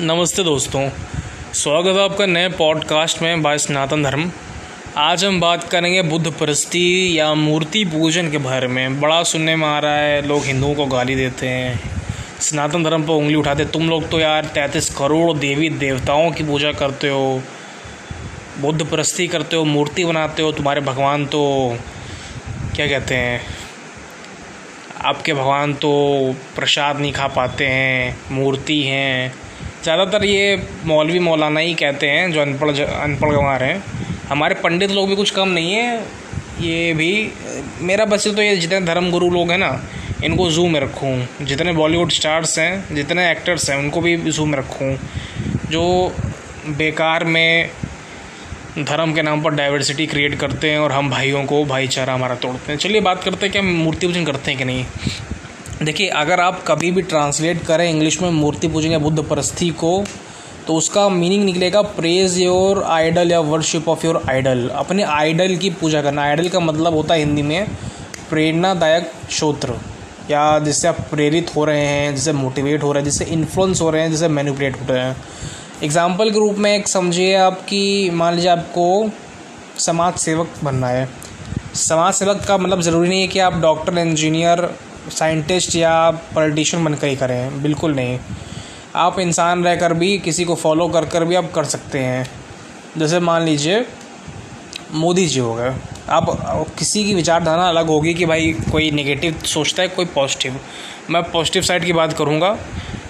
नमस्ते दोस्तों, स्वागत है आपका नए पॉडकास्ट में बाय सनातन धर्म। आज हम बात करेंगे बुद्ध परस्ती या मूर्ति पूजन के बारे में। बड़ा सुनने में आ रहा है, लोग हिंदुओं को गाली देते हैं। सनातन धर्म पर उंगली उठाते, तुम लोग तो यार तैंतीस करोड़ देवी देवताओं की पूजा करते हो। बुद्ध परस्ती करते हो, मूर्ति बनाते हो, तुम्हारे भगवान तो क्या कहते हैं, आपके भगवान तो प्रसाद नहीं खा पाते हैं, मूर्ति हैं। ज़्यादातर ये मौलवी मौलाना ही कहते हैं, जो अनपढ़ अनपढ़ गंवार हैं। हमारे पंडित लोग भी कुछ कम नहीं है। ये भी, मेरा बस तो ये जितने धर्म गुरु लोग हैं ना, इनको जू में रखूँ। जितने बॉलीवुड स्टार्स हैं, जितने एक्टर्स हैं, उनको भी जू में रखूँ। जो बेकार में धर्म के नाम पर डाइवर्सिटी क्रिएट करते हैं और हम भाइयों को भाईचारा हमारा तोड़ते हैं। चलिए बात करते हैं कि हम मूर्ति पूजन करते हैं कि नहीं। देखिए, अगर आप कभी भी ट्रांसलेट करें इंग्लिश में मूर्ति पूजेंगे, बुद्ध परस्थी को तो उसका मीनिंग निकलेगा प्रेज योर आइडल या वर्शिप ऑफ़ योर आइडल अपने आइडल की पूजा करना। आइडल का मतलब होता है हिंदी में प्रेरणादायक श्रोत्र या जिससे आप प्रेरित हो रहे हैं, जिससे मोटिवेट हो रहे हैं, जिससे इन्फ्लुएंस हो रहे हैं, जिससे मैनिपुलेट हो रहे हैं। एग्ज़ाम्पल के रूप में एक समझिए आपकी, मान लीजिए आपको समाज सेवक बनना है। समाज सेवक का मतलब ज़रूरी नहीं है कि आप डॉक्टर इंजीनियर साइंटिस्ट या पॉलिटिशियन बनकर ही करें, बिल्कुल नहीं। आप इंसान रहकर भी, किसी को फॉलो कर कर भी आप कर सकते हैं। जैसे मान लीजिए, मोदी जी हो गए। आप, किसी की विचारधारा अलग होगी कि भाई, कोई नेगेटिव सोचता है, कोई पॉजिटिव मैं पॉजिटिव साइड की बात करूँगा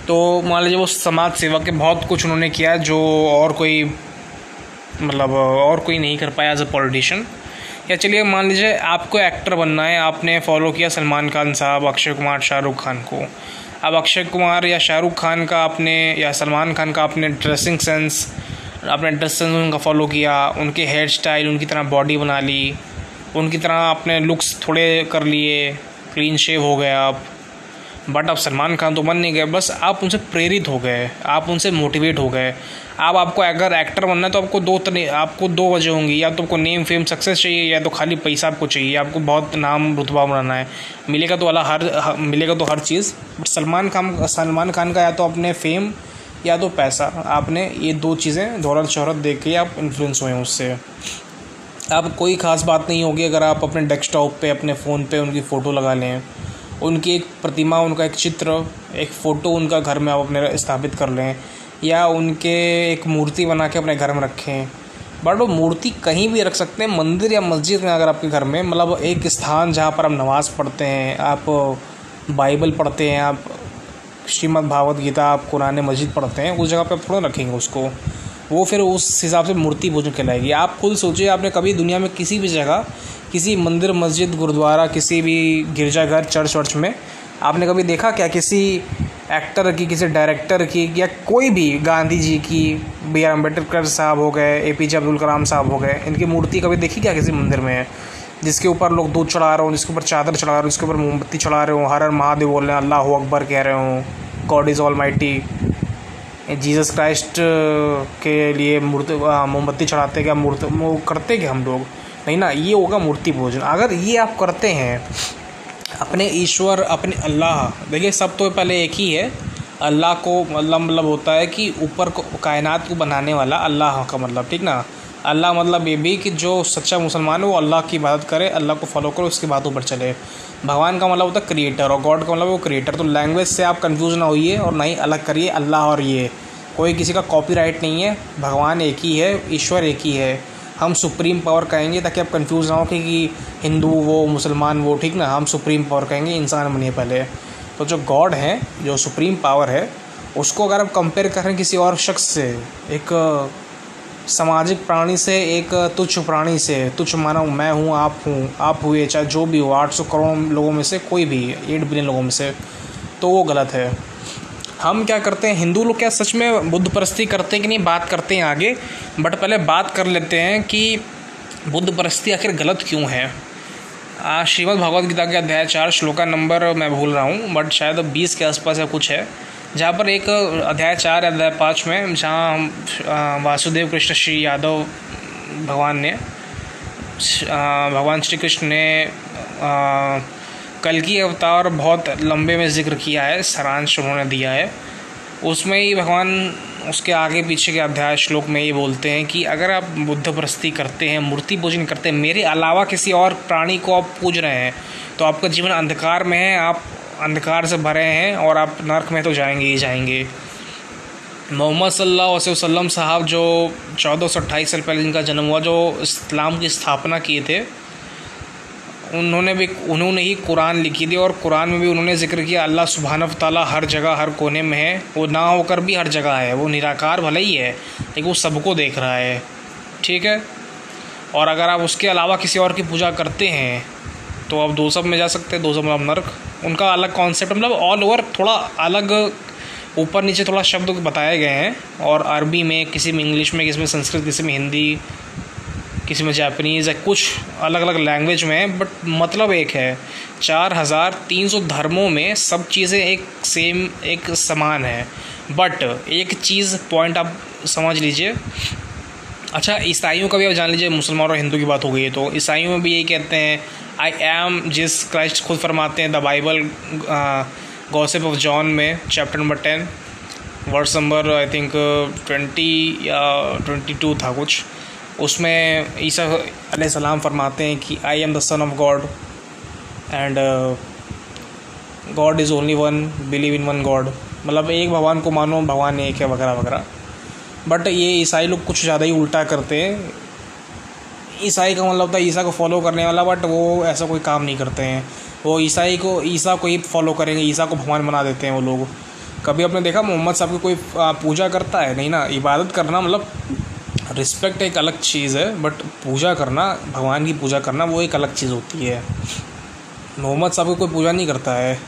तो मान लीजिए वो समाज सेवा के बहुत कुछ उन्होंने किया जो और कोई मतलब और कोई नहीं कर पाया एज अ पॉलिटिशियन या चलिए, मान लीजिए आपको एक्टर बनना है, आपने फॉलो किया सलमान खान साहब, अक्षय कुमार, शाहरुख खान को। अब अक्षय कुमार या शाहरुख खान का आपने, या सलमान खान का आपने ड्रेसिंग सेंस आपने ड्रेस सेंस उनका फॉलो किया, उनके हेयर स्टाइल उनकी तरह बॉडी बना ली, उनकी तरह आपने लुक्स थोड़े कर लिए क्लीन शेव हो गए आप। बट अब सलमान खान तो बन नहीं गए बस आप उनसे प्रेरित हो गए, आप उनसे मोटिवेट हो गए। अब आपको अगर एक्टर बनना है तो आपको दो तरह आपको दो वजह होंगी। या तो आपको नेम फेम सक्सेस चाहिए या तो खाली पैसा आपको चाहिए। आपको बहुत नाम रुतबा बनाना है। मिलेगा तो वाला हर मिलेगा तो हर चीज़। बट सलमान खान सलमान खान का या तो अपने फेम या तो पैसा। आपने ये दो चीज़ें दौलत शहरत देख के आप इन्फ्लुएंस हुए हैं उससे। अब कोई ख़ास बात नहीं होगी अगर आप अपने डेस्कटॉप पे, अपने फ़ोन पे उनकी फ़ोटो लगा लें। उनकी एक प्रतिमा, उनका एक चित्र, एक फ़ोटो उनका घर में आप अपने स्थापित कर लें, या उनके एक मूर्ति बना के अपने घर में रखें। बट वो मूर्ति कहीं भी रख सकते हैं, मंदिर या मस्जिद में अगर आपके घर में मतलब एक स्थान जहाँ पर आप नमाज़ पढ़ते हैं, आप बाइबल पढ़ते हैं, आप श्रीमद् भागवत गीता, आप कुरान मस्जिद पढ़ते हैं, उस जगह पर आप थोड़ा रखेंगे उसको। वो फिर उस हिसाब से मूर्ति पूजन कहलाएगी। आप खुद सोचिए, आपने कभी दुनिया में किसी भी जगह, किसी मंदिर, मस्जिद, गुरुद्वारा, किसी भी गिरजाघर, चर्च वर्च में आपने कभी देखा क्या किसी एक्टर की, किसी डायरेक्टर की, या कोई भी गांधी जी की, बी आर अंबेडकर साहब हो गए ए पी जे अब्दुल कलाम साहब हो गए, इनकी मूर्ति कभी देखी क्या किसी मंदिर में? जिसके ऊपर लोग दूध चढ़ा रहे हो, जिसके ऊपर चादर चढ़ा रहे हो, जिसके ऊपर मोमबत्ती चढ़ा रहे हो, हर हर महादेव बोल रहे हैं, अल्लाह अकबर कह रहे हो God is almighty Jesus Christ के लिए मूर्ति मोमबत्ती चढ़ाते क्या मूर्ति, वो करते क्या हम लोग? नहीं ना, ये होगा मूर्ति पूजन। अगर ये आप करते हैं, अपने ईश्वर, अपने अल्लाह, देखिए, सब तो पहले एक ही है। अल्लाह को मतलब मतलब होता है कि ऊपर को कायनात को बनाने वाला अल्लाह का मतलब ठीक ना? अल्लाह मतलब ये भी कि जो सच्चा मुसलमान है, वो अल्लाह की इबादत करे, अल्लाह को फॉलो करे, उसकी बातों पर चले। भगवान का मतलब होता है क्रिएटर और गॉड का मतलब वो क्रिएटर तो लैंग्वेज से आप कंफ्यूज ना होइए और ना ही अलग करिए, अल्लाह और ये। कोई किसी का कॉपीराइट नहीं है, भगवान एक ही है, ईश्वर एक ही है। हम सुप्रीम पावर कहेंगे ताकि आप कंफ्यूज ना हो कि हिंदू वो, मुसलमान वो, ठीक ना? हम सुप्रीम पावर कहेंगे, इंसान बनिए पहले। तो जो गॉड है, जो सुप्रीम पावर है, उसको अगर आप कंपेयर करें किसी और शख्स से, एक सामाजिक प्राणी से एक तुच्छ प्राणी से, तुच्छ मानव मैं हूँ, आप हूँ, आप हुए, चाहे जो भी हो, आठ सौ करोड़ लोगों में से कोई भी एट बिलियन लोगों में से तो वो गलत है। हम क्या करते हैं, हिंदू लोग क्या सच में बुद्ध परस्ती करते हैं कि नहीं? बात करते हैं आगे, बट पहले बात कर लेते हैं कि बुद्ध परस्ती आखिर गलत क्यों है? श्रीमद् भगवद गीता के अध्याय चार, श्लोका नंबर मैं भूल रहा हूँ, बट शायद बीस के आसपास या कुछ है। जहाँ पर एक अध्याय चार, अध्याय पाँच में जहाँ हम वासुदेव कृष्ण श्री यादव भगवान ने भगवान श्री कृष्ण ने कल की अवतार बहुत लंबे में ज़िक्र किया है, सारांश उन्होंने दिया है। उसमें ही भगवान उसके आगे पीछे के अध्याय श्लोक में ये बोलते हैं कि अगर आप बुद्ध प्रस्ती करते हैं, मूर्ति पूजन करते हैं, मेरे अलावा किसी और प्राणी को आप पूज रहे हैं तो आपका जीवन अंधकार में है, आप अंधकार से भरे हैं और आप नर्क में तो जाएँगे ही जाएँगे। मोहम्मद अलैहि वसल्लम साहब जो चौदह सौ अट्ठाईस साल पहले जिनका जन्म हुआ, जो इस्लाम की स्थापना किए थे, उन्होंने भी, उन्होंने ही कुरान लिखी थी और कुरान में भी उन्होंने ज़िक्र किया, अल्लाह सुबहान ताला हर जगह, हर कोने में है। वो ना होकर भी हर जगह है। वो निराकार भले ही है, लेकिन वो सबको देख रहा है। ठीक है? और अगर आप उसके अलावा किसी और की पूजा करते हैं तो आप दो सब में जा सकते हैं, दो सब मतलब नर्क। उनका अलग कॉन्सेप्ट मतलब ऑल ओवर थोड़ा अलग, ऊपर नीचे थोड़ा शब्द बताए गए हैं। और अरबी में, किसी में इंग्लिश में, किसी में संस्कृत, किसी में हिंदी, किसी में जापानीज़ या कुछ अलग अलग लैंग्वेज में है बट मतलब एक है। चार हज़ार तीन सौ धर्मों में सब चीज़ें एक सेम एक समान है। बट एक चीज़ पॉइंट आप समझ लीजिए। अच्छा ईसाइयों का भी आप जान लीजिए, मुसलमान और हिंदू की बात हो गई है तो ईसाइयों में भी यही कहते हैं आई एम जिस क्राइस्ट खुद फरमाते हैं the Bible gospel of John में chapter number ten verse number I think twenty या ट्वेंटी टू था कुछ। उसमें ईसा सलाम फरमाते हैं कि I am the son of God and God is only one believe in one God मतलब एक भगवान को मानो, भगवान एक है, वगैरह वगैरह। बट ये ईसाई लोग कुछ ज़्यादा ही उल्टा करते हैं। ईसाई का मतलब है ईसा को फॉलो करने वाला बट वो ऐसा कोई काम नहीं करते हैं। वो ईसाई को, ईसा को ही फॉलो करेंगे, ईसा को भगवान बना देते हैं वो लोग। कभी आपने देखा, मोहम्मद साहब की कोई पूजा करता है? नहीं ना, इबादत करना मतलब रिस्पेक्ट एक अलग चीज़ है बट पूजा करना, भगवान की पूजा करना वो एक अलग चीज़ होती है। मोहम्मद साहब की कोई पूजा नहीं करता है।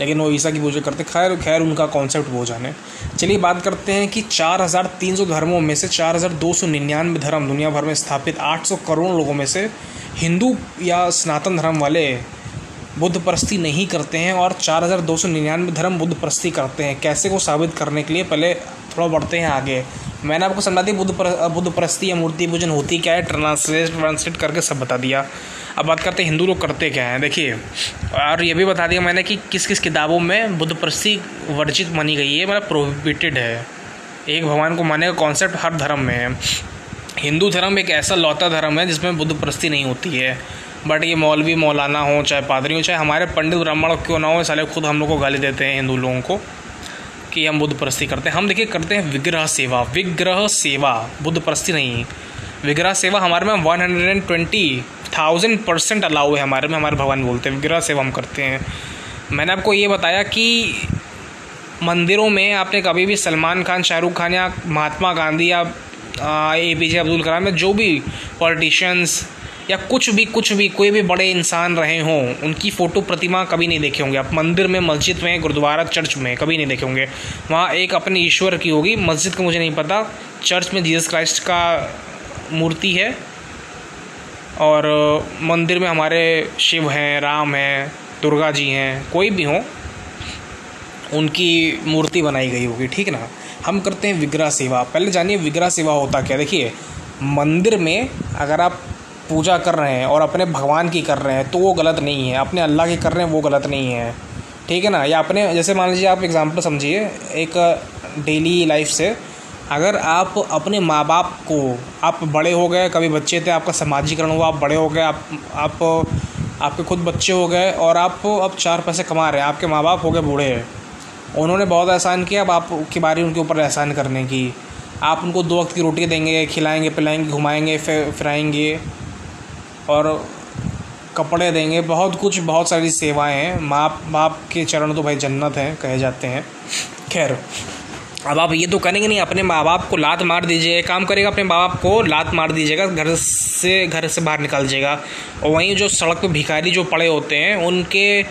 लेकिन वो ईसा की पूजा करते खैर खैर उनका कॉन्सेप्ट वो जाने। चलिए बात करते हैं कि चार हज़ार तीन सौ धर्मों में से चार हज़ार दो सौ निन्यानवे धर्म दुनिया भर में स्थापित आठ सौ करोड़ लोगों में से हिंदू या सनातन धर्म वाले बुद्ध परस्ती नहीं करते हैं और चार हज़ार दो सौ निन्यानवे धर्म बुद्ध परस्ती करते हैं। कैसे को साबित करने के लिए पहले थोड़ा बढ़ते हैं आगे। मैंने आपको समझा दी बुद्ध पर, बुद्ध परस्ती या मूर्ति पूजन होती क्या है? ट्रांसलेट ट्रांसलेट करके सब बता दिया। अब बात करते हैं, हिंदू लोग करते क्या हैं? देखिए, और ये भी बता दिया मैंने कि किस किस किताबों में बुद्ध परस्ती वर्जित मानी गई है मतलब प्रोहिबिटेड है। एक भगवान को मानने का कॉन्सेप्ट हर धर्म में है। हिंदू धर्म एक ऐसा लौता धर्म है जिसमें बुद्ध परस्ती नहीं होती है। बट ये मौलवी, मौलाना हो, चाहे पादरी हो, चाहे हमारे पंडित ब्राह्मण क्यों ना हो, साले खुद हम लोग को गाली देते हैं हिंदू लोगों को कि हम बुद्ध परस्ती करते हैं। हम देखिए, करते हैं विग्रह सेवा। विग्रह सेवा, बुद्ध परस्ती नहीं। विग्रह सेवा हमारे में one hundred and twenty thousand percent allow है हमारे में, हमारे भगवान बोलते हैं, विग्रह सेवा हम करते हैं। मैंने आपको ये बताया कि मंदिरों में आपने कभी भी सलमान खान, शाहरुख खान या महात्मा गांधी या ए पी जे अब्दुल कलाम या जो भी पॉलिटिशियंस या कुछ भी कुछ भी, कोई भी बड़े इंसान रहे हों, उनकी फ़ोटो प्रतिमा कभी नहीं देखे होंगे। आप मंदिर में, मस्जिद में, गुरुद्वारा, चर्च में कभी नहीं देखे होंगे। वहाँ एक अपने ईश्वर की होगी, मस्जिद का मुझे नहीं पता, चर्च में जीसस क्राइस्ट का मूर्ति है। और मंदिर में हमारे शिव हैं, राम हैं, दुर्गा जी हैं, कोई भी हों, उनकी मूर्ति बनाई गई होगी, ठीक ना? हम करते हैं विग्रह सेवा। पहले जानिए विग्रह सेवा होता क्या? देखिए, मंदिर में अगर आप पूजा कर रहे हैं और अपने भगवान की कर रहे हैं तो वो गलत नहीं है। अपने अल्लाह की कर रहे हैं, वो गलत नहीं है। ठीक है ना? या अपने, जैसे मान लीजिए आप एग्ज़ाम्पल समझिए, एक डेली लाइफ से अगर आप अपने माँ बाप को, आप बड़े हो गए, कभी बच्चे थे, आपका समाजीकरण हुआ, आप बड़े हो गए, आप आप, आपके खुद बच्चे हो गए और आप अब चार पैसे कमा रहे हैं, आपके माँ बाप हो गए बूढ़े। हैं उन्होंने बहुत एहसान किया, अब आपकी बारी उनके ऊपर एहसान करने की। आप उनको दो वक्त की रोटी देंगे, खिलाएँगे, पिलाएँगे, घुमाएँगे फिराएँगे और कपड़े देंगे, बहुत कुछ, बहुत सारी सेवाएँ हैं। माँ, बाप के चरण तो भाई जन्नत हैं, कहे जाते हैं। खैर। अब आप ये तो करेंगे नहीं, अपने माँ बाप को लात मार दीजिए, काम करेगा अपने माँ बाप को, लात मार दीजिएगा, घर से घर से बाहर निकाल दीजिएगा और वहीं जो सड़क पे भिखारी जो पड़े होते हैं, उनके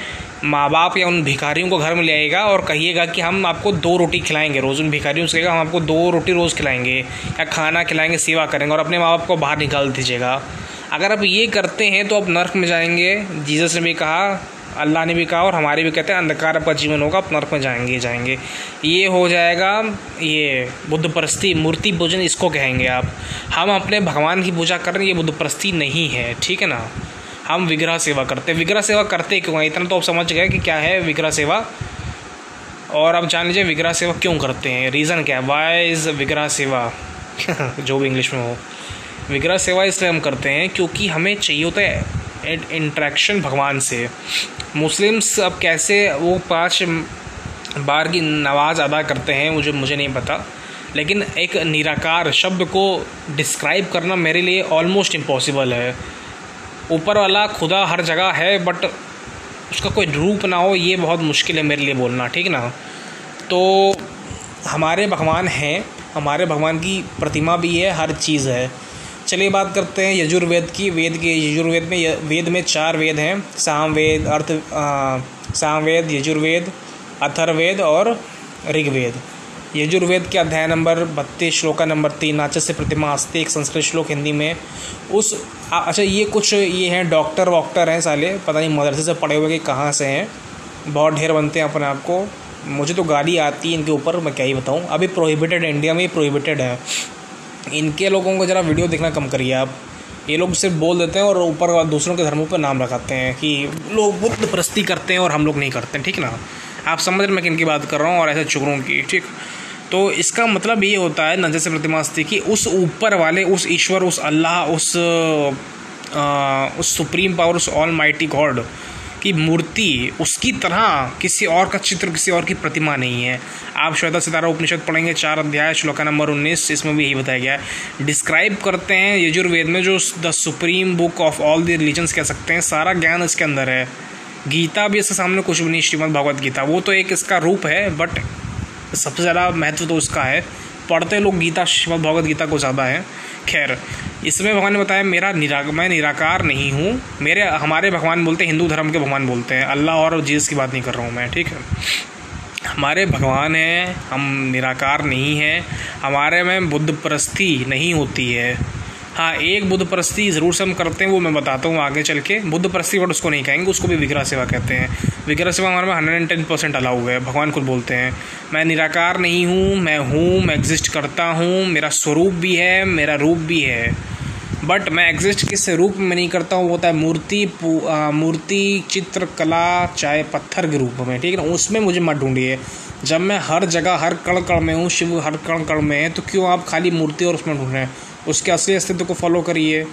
माँ बाप या उन भिखारियों को घर में ले आएगा और कहिएगा कि हम आपको दो रोटी खिलाएँगे रोज़। उन भिखारियों से कहेगा, हम आपको दो रोटी रोज़ खिलाएँगे, या खाना खिलाएँगे, सेवा करेंगे और अपने माँ बाप को बाहर निकाल दीजिएगा। अगर आप ये करते हैं तो आप नर्क में जाएँगे। जीसस ने भी कहा अल्लाह ने भी कहा और हमारे भी कहते हैं, अंधकार आपका जीवन होगा नर्क में जाएँगे जाएँगे। ये हो जाएगा, ये बुद्ध परस्ती मूर्ति पूजन इसको कहेंगे आप। हम अपने भगवान की पूजा कर रहे हैं, ये बुद्ध परस्ती नहीं है, ठीक है ना? हम विग्रह सेवा करते हैं। विग्रह सेवा करते क्यों हैं? इतना तो आप समझ गए कि क्या है विग्रह सेवा। और आप जान लीजिए, विग्रह सेवा क्यों करते हैं? रीज़न क्या है? वाई इज़ विग्रह सेवा? जो भी इंग्लिश में हो। विग्रह सेवा इसलिए हम करते हैं क्योंकि हमें चाहिए होता है। इंट्रैक्शन भगवान से। मुस्लिम्स अब कैसे वो पाँच बार की नमाज़ अदा करते हैं, मुझे मुझे नहीं पता। लेकिन एक निराकार शब्द को डिस्क्राइब करना मेरे लिए ऑलमोस्ट इम्पॉसिबल है। ऊपर वाला खुदा हर जगह है बट उसका कोई रूप ना हो, ये बहुत मुश्किल है मेरे लिए बोलना, ठीक ना? तो हमारे भगवान हैं, हमारे भगवान की प्रतिमा भी है, हर चीज़ है। चलिए बात करते हैं यजुर्वेद की, वेद के यजुर्वेद में वेद में चार वेद हैं, सामवेद, अर्थ सामवेद, यजुर्वेद अथर्वेद और ऋग्वेद। यजुर्वेद के अध्याय नंबर बत्तीस, श्लोका नंबर तीन नाच से प्रतिमा आस्ते, एक संस्कृत श्लोक हिंदी में। उस अच्छा ये कुछ, ये हैं डॉक्टर वॉक्टर हैं साले, पता नहीं मदरसे से पढ़े हुए कि कहाँ से हैं। बहुत ढेर बनते हैं अपने आप को। मुझे तो गाली आती है इनके ऊपर, मैं क्या ही बताऊँ। अभी प्रोहिबिटेड इंडिया में प्रोहिबिटेड है। इनके लोगों को ज़रा वीडियो देखना कम करिए आप। ये लोग सिर्फ़ बोल देते हैं और ऊपर दूसरों के धर्मों पर नाम लगाते हैं कि लोग बुद्ध प्रस्ती करते हैं और हम लोग नहीं करते हैं ठीक ना? आप समझ रहे मैं किन की बात कर रहा हूँ और ऐसे चुगरों की ठीक? तो इसका मतलब ये होता है नज़र से प्रतिमा प्रतिमास्ती कि उस ऊपर वाले उस ईश्वर उस अल्लाह उस आ, उस सुप्रीम पावर उस ऑल माइटी गॉड की मूर्ति उसकी तरह किसी और का चित्र, किसी और की प्रतिमा नहीं है। आप श्वेता सितारा उपनिषद पढ़ेंगे, चार अध्याय, श्लोका नंबर उन्नीस, इसमें भी यही बताया गया है। डिस्क्राइब करते हैं यजुर्वेद में जो the supreme book of all the religions कह सकते हैं, सारा ज्ञान इसके अंदर है। गीता भी इसके सामने कुछ भी नहीं, श्रीमद भगवत गीता। वो तो एक इसका रूप है, बट सबसे ज़्यादा महत्व तो उसका है। पढ़ते लोग गीता, श्रीमद भगवत गीता को ज़्यादा है। खैर इसमें भगवान ने बताया, मेरा निरा मैं निराकार नहीं हूँ। मेरे, हमारे भगवान बोलते हिंदू धर्म के भगवान बोलते हैं। अल्लाह और जीसस की बात नहीं कर रहा हूँ मैं, ठीक है? हमारे भगवान हैं, हम निराकार नहीं हैं। हमारे में बुद्ध परस्ती नहीं होती है। हाँ एक बुद्ध परस्ती ज़रूर से हम करते हैं, वो मैं बताता हूँ आगे चल के। बुद्ध परस्ती बट उसको नहीं कहेंगे, उसको भी विग्रह सेवा कहते हैं। विग्रह सेवा हमारे में hundred and ten percent allow है, भगवान खुद बोलते हैं। मैं निराकार नहीं हूँ, मैं हूँ, मैं एग्जिस्ट करता हूँ, मेरा स्वरूप भी है, मेरा रूप भी है। बट मैं एग्जिस्ट किस रूप में नहीं करता हूँ, वो होता है मूर्ति मूर्ति, चित्रकला, चाहे पत्थर के रूप में, ठीक है ना? उसमें मुझे मत ढूंढिए। जब मैं हर जगह, हर कण कण में हूँ, शिव हर कण कण में है तो क्यों आप खाली मूर्ति और उसमें ढूंढ रहे हैं? उसके असली अस्तित्व को फॉलो करिए,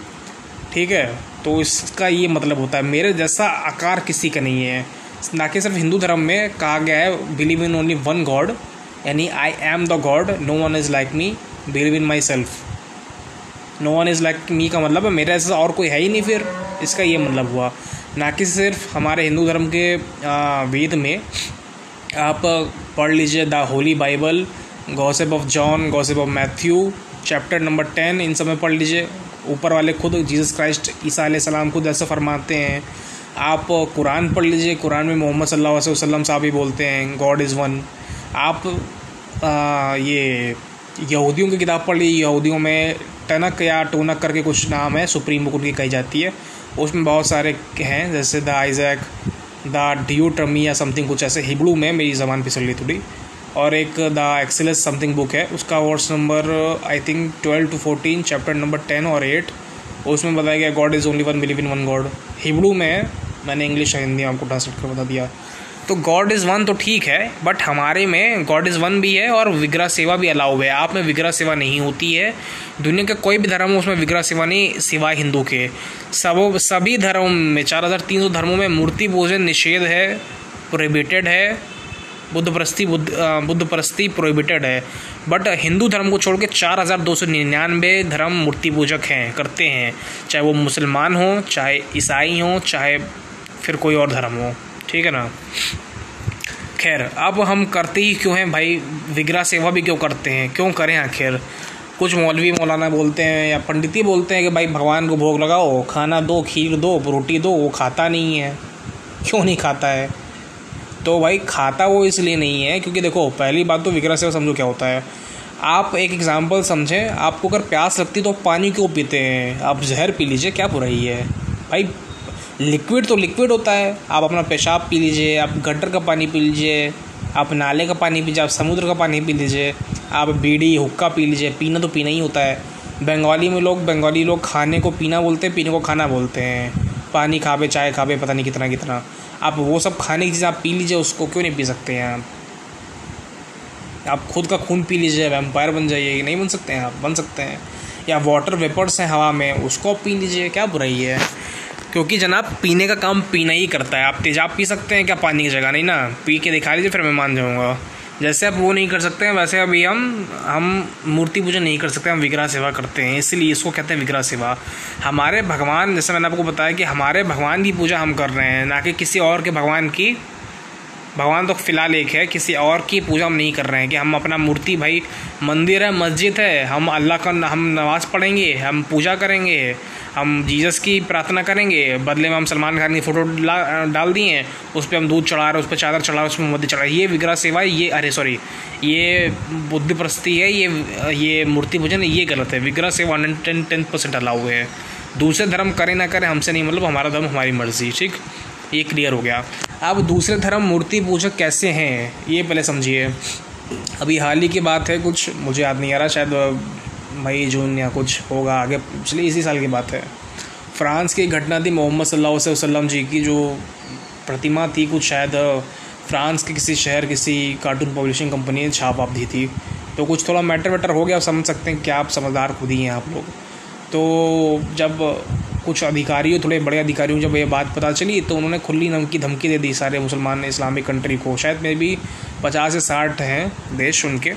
ठीक है? तो इसका ये मतलब होता है, मेरे जैसा आकार किसी का नहीं है। ना कि सिर्फ़ हिंदू धर्म में कहा गया है believe in only one God यानी I am the God no one is like me believe in myself no one is like me का मतलब है मेरे ऐसा और कोई है ही नहीं फिर। इसका ये मतलब हुआ। ना कि सिर्फ़ हमारे हिंदू धर्म के वेद में। आप पढ़ लीजिए the holy Bible gospel of John gospel of Matthew chapter number ten इन सब में पढ़ लीजिए। ऊपर वाले खुद जीसस क्राइस्ट ईसा सलाम खुद ऐसे फरमाते हैं। आप कुरान पढ़ लीजिए कुरान में मोहम्मद वसल्लम साहब ही बोलते हैं गॉड इज़ वन आप आ, ये यहूदियों की किताब पढ़ लीजिए यहूदियों में टनक या टोनक करके कुछ नाम है, सुप्रीम बुक उनकी कही जाती है। उसमें बहुत सारे हैं, जैसे द आइजैक, द ड्यूट्रमी या समथिंग कुछ ऐसे हिबड़ू में मेरी ज़बान फिसल रही थोड़ी। और एक द एक्सेलेस समथिंग बुक है, उसका words number, I think, twelve to fourteen, chapter number ten और एट। उसमें बताया गया God is only one believe in one God Hebrew में मैंने इंग्लिश हिंदी आपको ट्रांसलेट कर बता दिया। तो गॉड इज़ वन तो ठीक है बट हमारे में गॉड इज़ वन भी है और विग्रह सेवा भी अलाउ है। आप में विग्रह सेवा नहीं होती है। दुनिया का कोई भी धर्म, उसमें विग्रह सेवा नहीं, सिवाय हिंदू के। सब, सभी धर्मों में, चार हज़ार तीन सौ धर्मों में मूर्ति पूजन निषेध है प्रोहिबिटेड है। बुद्ध परस्ती, बुद्ध बुद्ध परस्ती प्रोहिबिटेड है। बट हिंदू धर्म को छोड़ के चार हज़ार दो सौ निन्यानवे धर्म मूर्ति पूजक हैं, करते हैं। चाहे वो मुसलमान हों, चाहे ईसाई हों, चाहे फिर कोई और धर्म हो। ठीक है ना? खैर, अब हम करते ही क्यों हैं भाई? विग्रह सेवा भी क्यों करते हैं? क्यों करें आखिर कुछ मौलवी मौलाना बोलते हैं या पंडित ही बोलते हैं कि भाई, भगवान को भोग लगाओ, खाना दो, खीर दो, रोटी दो, वो खाता नहीं है। क्यों नहीं खाता है? तो भाई, खाता वो इसलिए नहीं है क्योंकि देखो, पहली बात तो विग्रह सेवा समझो क्या होता है। आप एक एग्ज़ाम्पल समझें, आपको अगर प्यास लगती तो पानी क्यों पीते हैं? आप जहर पी लीजिए, क्या बुराई है? भाई लिक्विड तो लिक्विड होता है। आप अपना पेशाब पी लीजिए, आप गटर का पानी पी लीजिए, आप नाले का पानी पीजिए, आप समुद्र का पानी पी लीजिए, आप बीड़ी, हुक्का पी लीजिए, पीना तो पीना ही होता है। बंगाली में लोग, बंगाली लोग खाने को पीना बोलते हैं, पीने को खाना बोलते हैं। पानी खावे, चाय खावे, पता नहीं कितना कितना। आप वो सब खाने की चीज़ आप पी लीजिए, उसको क्यों नहीं पी सकते हैं आप? आप खुद का खून पी लीजिए वेम्पायर बन जाइए नहीं बन सकते हैं आप, बन सकते हैं। या वाटर वेपर्स हैं हवा में, उसको पी लीजिए, क्या बुराई है? क्योंकि जनाब, पीने का काम पीना ही करता है। आप तेजाब पी सकते हैं क्या? पानी की जगह नहीं ना? पी के दिखा लीजिए फिर मैं मान जाऊँगा। जैसे आप वो नहीं कर सकते हैं, वैसे अभी हम हम मूर्ति पूजा नहीं कर सकते, हम विग्रह सेवा करते हैं। इसलिए इसको कहते हैं विग्रह सेवा। हमारे भगवान, जैसे मैंने आपको बताया कि हमारे भगवान की पूजा हम कर रहे हैं, ना कि किसी और के भगवान की भगवान तो फ़िलहाल एक है, किसी और की पूजा हम नहीं कर रहे हैं कि हम अपना मूर्ति भाई मंदिर है, मस्जिद है, हम अल्लाह का हम नमाज़ पढ़ेंगे, हम पूजा करेंगे, हम जीसस की प्रार्थना करेंगे, बदले में हम सलमान खान की फ़ोटो डाल दिए हैं, उस पर हम दूध चढ़ा रहे हैं, उस पर चादर चढ़ा रहे उसमें मध्य चढ़ा ये विग्रह सेवा ये, अरे सॉरी ये बुद्ध प्रस्ती है, ये ये मूर्ति पूजन, ये गलत है। विग्रह सेवा hundred ten ten percent allow है। दूसरे धर्म करें ना करें, हमसे नहीं मतलब हमारा धर्म हमारी मर्ज़ी, ठीक? ये क्लियर हो गया। अब दूसरे धर्म मूर्ति पूजक कैसे हैं? ये पहले समझिए। अभी हाल ही की बात है, कुछ मुझे याद नहीं आ रहा, शायद मई, जून या कुछ होगा आगे, पिछले इसी साल की बात है। फ्रांस की घटना थी मोहम्मद सल्लल्लाहु अलैहि वसल्लम जी की, जो प्रतिमा थी कुछ शायद फ्रांस के किसी शहर, किसी कार्टून पब्लिशिंग कंपनी ने छाप आप दी थी। तो कुछ थोड़ा मैटर वैटर हो गया, आप समझ सकते हैं, क्या आप समझदार खुद ही हैं आप लोग। तो जब कुछ अधिकारियों, थोड़े बड़े अधिकारियों जब ये बात पता चली तो उन्होंने खुली धमकी धमकी दे दी सारे मुसलमान इस्लामिक कंट्री को। शायद मे भी पचास से साठ हैं देश उनके।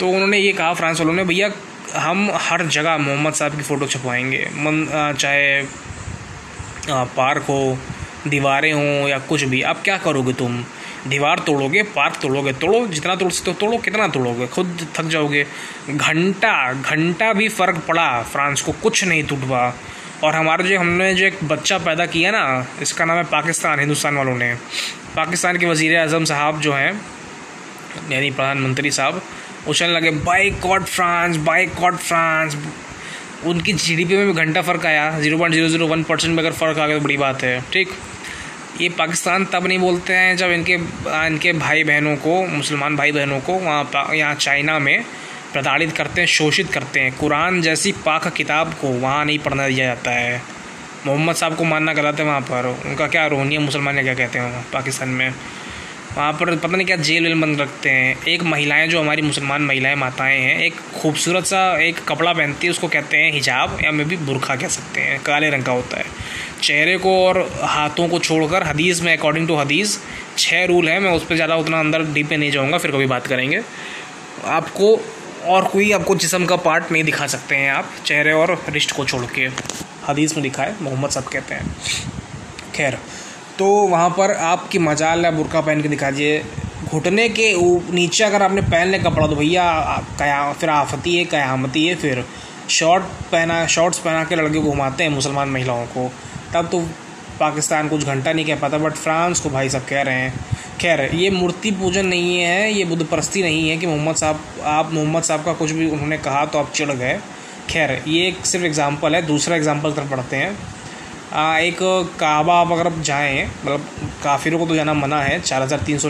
तो उन्होंने ये कहा, फ्रांस वालों ने, भैया, हम हर जगह मोहम्मद साहब की फ़ोटो छपवाएँगे। मन चाहे पार्क हो, दीवारें हों या कुछ भी। अब क्या करोगे तुम? दीवार तोड़ोगे, पार्क तोड़ोगे, तोड़ो, जितना तोड़ सकते हो तोड़ो, कितना तोड़ोगे? खुद थक जाओगे। घंटा घंटा भी फ़र्क पड़ा, फ्रांस को कुछ नहीं टूटवा। और हमारा जो, हमने जो एक बच्चा पैदा किया ना, इसका नाम है पाकिस्तान, हिंदुस्तान वालों ने। पाकिस्तान के वज़ी अजम साहब जो हैं, यानी प्रधानमंत्री साहब, वो चलने लगे boycott France boycott France. उनकी जीडीपी में भी घंटा फ़र्क आया zero point zero zero one percent में अगर फ़र्क आ गया तो बड़ी बात है। ठीक? ये पाकिस्तान तब नहीं बोलते हैं जब इनके इनके भाई बहनों को, मुसलमान भाई बहनों को वहाँ यहाँ चाइना में प्रताड़ित करते हैं, शोषित करते हैं। कुरान जैसी पाक किताब को वहाँ नहीं पढ़ना दिया जाता है। मोहम्मद साहब को मानना गलत है वहाँ पर। उनका क्या रोहनिया मुसलमान क्या कहते हैं पाकिस्तान में? वहाँ पर पता नहीं क्या जेल वेल बंद रखते हैं। एक महिलाएँ जो हमारी मुसलमान महिलाएँ माताएँ हैं, एक खूबसूरत सा एक कपड़ा पहनती है, उसको कहते हैं हिजाब, या मे भी बुरखा कह सकते हैं, काले रंग का होता है। चेहरे को और हाथों को छोड़कर, हदीस में अकॉर्डिंग टू हदीस छः रूल है, मैं उस पर ज़्यादा उतना अंदर डीप में नहीं जाऊँगा, फिर कभी बात करेंगे। आपको और कोई आपको जिसम का पार्ट नहीं दिखा सकते हैं आप, चेहरे और रिश्त को छोड़ के। हदीस में दिखा है, मोहम्मद साहब कहते हैं। खैर तो वहाँ पर आपकी मजाल या बुरका पहन के दिखा दिए। घुटने के नीचे अगर आपने पहनने का पड़ा तो भैया, कया, फिर आफती है कयामती है फिर शॉर्ट पहना शॉर्ट्स पहना के लड़के घुमाते हैं, मुसलमान महिलाओं को। तब तो पाकिस्तान कुछ घंटा नहीं कह पाता बट फ्रांस को भाई सब कह रहे हैं। खैर ये मूर्ति पूजन नहीं है ये बुद्ध परस्ती नहीं है कि मोहम्मद साहब आप मोहम्मद साहब का कुछ भी उन्होंने कहा तो आप चिड़ गए। खैर ये एक सिर्फ़ एग्ज़ाम्पल है दूसरा एग्ज़ाम्पल तरफ़ पढ़ते हैं। आ, एक काबा आप अगर जाएँ मतलब काफिरों को तो जाना मना है चार हज़ार तीन सौ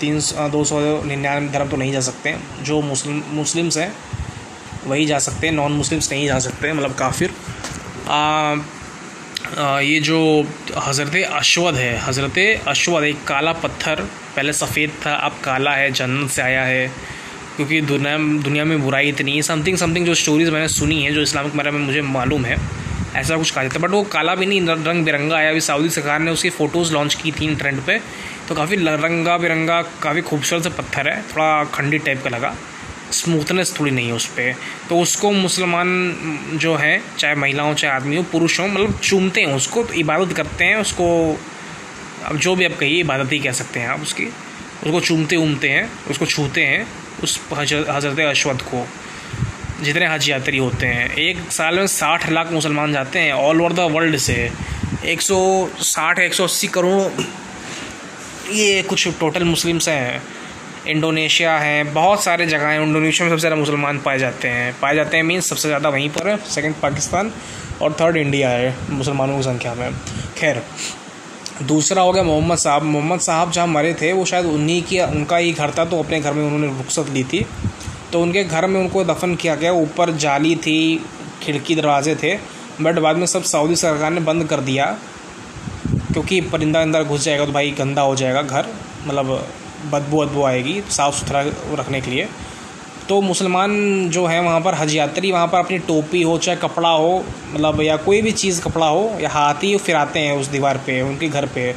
तीन दो सौ निन्यानवे धर्म तो नहीं जा सकते। जो मुस्लिम मुस्लिम्स हैं वही जा सकते हैं नॉन मुस्लिम्स नहीं जा सकते मतलब काफिर। आ, ये जो हज़रत अश्वद है, हज़रत अश्वद, एक काला पत्थर, पहले सफ़ेद था, अब काला है, जन्नत से आया है। क्योंकि दुनिया दुनिया में बुराई इतनी है समथिंग समथिंग जो स्टोरीज़ मैंने सुनी है, जो इस्लामिक बारे में मुझे मालूम है, ऐसा कुछ कहा जाता है। बट वो काला भी नहीं, रंग बिरंगा आया। अभी सऊदी सरकार ने उसकी फ़ोटोज़ लॉन्च की थी ट्रेंड पे तो काफ़ी रंगा बिरंगा, काफ़ी खूबसूरत सा पत्थर है, थोड़ा खंडी टाइप का लगा। स्मूथनेस थोड़ी नहीं है उस पर तो उसको मुसलमान जो है, चाहे महिला हो चाहे आदमी हो पुरुष हो मतलब चूमते हैं उसको तो इबादत करते हैं उसको। अब जो भी आप कहिए, इबादत ही कह सकते हैं आप उसकी। उसको चूमते उमते हैं, उसको छूते हैं उस हज़रत अश्वद को। जितने हज यात्री होते हैं, एक साल में साठ लाख मुसलमान जाते हैं ऑल ओवर द वर्ल्ड से। एक सौ साठ, एक सौ अस्सी करोड़, ये कुछ टोटल मुस्लिम्स हैं। इंडोनेशिया है, बहुत सारे जगह हैं, इंडोनेशिया में सबसे ज़्यादा मुसलमान पाए जाते हैं। पाए जाते हैं मीन्स सबसे ज़्यादा वहीं पर सेकंड पाकिस्तान और थर्ड इंडिया है, मुसलमानों की संख्या में। खैर, दूसरा हो गया मोहम्मद साहब। मोहम्मद साहब जहाँ मरे थे, वो शायद उन्हीं की, उनका ही घर था तो अपने घर में उन्होंने रुख्सत ली थी। तो उनके घर में उनको दफन किया गया। ऊपर जाली थी, खिड़की दरवाजे थे, बट बाद में सब सऊदी सरकार ने बंद कर दिया, क्योंकि परिंदा अंदर घुस जाएगा तो भाई गंदा हो जाएगा घर मतलब बदबू बदबू आएगी साफ़ सुथरा रखने के लिए। तो मुसलमान जो है वहाँ पर हज यात्री, वहाँ पर अपनी टोपी हो, चाहे कपड़ा हो मतलब या कोई भी चीज़, कपड़ा हो, या हाथ ही फिराते हैं उस दीवार पे, उनके घर पे।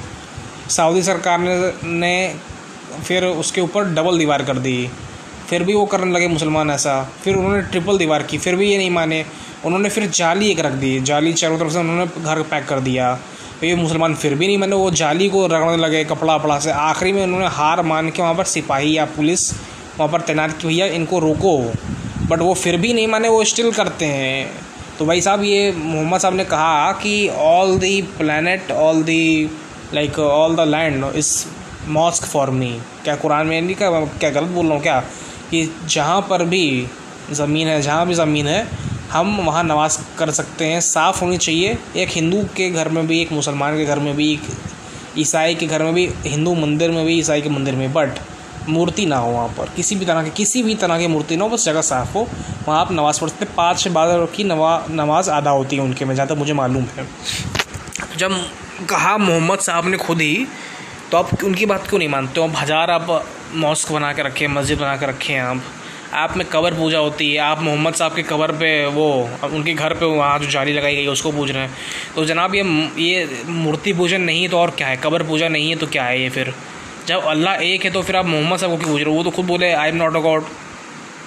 सऊदी सरकार ने ने फिर उसके ऊपर डबल दीवार कर दी। फिर भी वो करने लगे मुसलमान ऐसा। फिर उन्होंने ट्रिपल दीवार की, फिर भी ये नहीं माने। उन्होंने फिर जाली एक रख दी। जाली चारों तरफ़ से उन्होंने घर पैक कर दिया। तो ये मुसलमान फिर भी नहीं माने वो जाली को रगड़ने लगे, कपड़ा वपड़ा से। आखिरी में उन्होंने हार मान के वहाँ पर सिपाही या पुलिस वहाँ पर तैनात की भैया इनको रोको। बट वो फिर भी नहीं माने, वो स्टिल करते हैं। तो भाई साहब, ये मोहम्मद साहब ने कहा कि all the planet all the like all the land is mosque for me क्या कुरान में नहीं क्या क्या गलत बोल रहा हूँ क्या? कि जहाँ पर भी ज़मीन है, जहाँ भी ज़मीन है हम वहाँ नमाज़ कर सकते हैं। साफ़ होनी चाहिए। एक हिंदू के घर में भी, एक मुसलमान के घर में भी, एक ईसाई के घर में भी, हिंदू मंदिर में भी, ईसाई के मंदिर में। बट मूर्ति ना हो वहाँ पर। किसी भी तरह की, किसी भी तरह की मूर्ति ना हो, बस जगह साफ़ हो। वहाँ आप नमाज़ पढ़ सकते पाँच छः बार की नवा, नमाज़ अदा होती है उनके में, जहाँ तक मुझे मालूम है। जब कहा मोहम्मद साहब ने खुद ही तो आप उनकी बात क्यों नहीं मानते हो? अब हज़ार आप मॉस्क बना के रखे मस्जिद बना के रखे आप। आप में कबर पूजा होती है, आप मोहम्मद साहब के कबर पे वो, उनके घर पे वहाँ जो जाली लगाई गई है, उसको पूज रहे हैं। तो जनाब ये ये मूर्ति पूजन नहीं है तो और क्या है? कबर पूजा नहीं है तो क्या है ये फिर? जब अल्लाह एक है तो फिर आप मोहम्मद साहब को क्यों पूछ रहे हो? वो तो खुद बोले I am not a God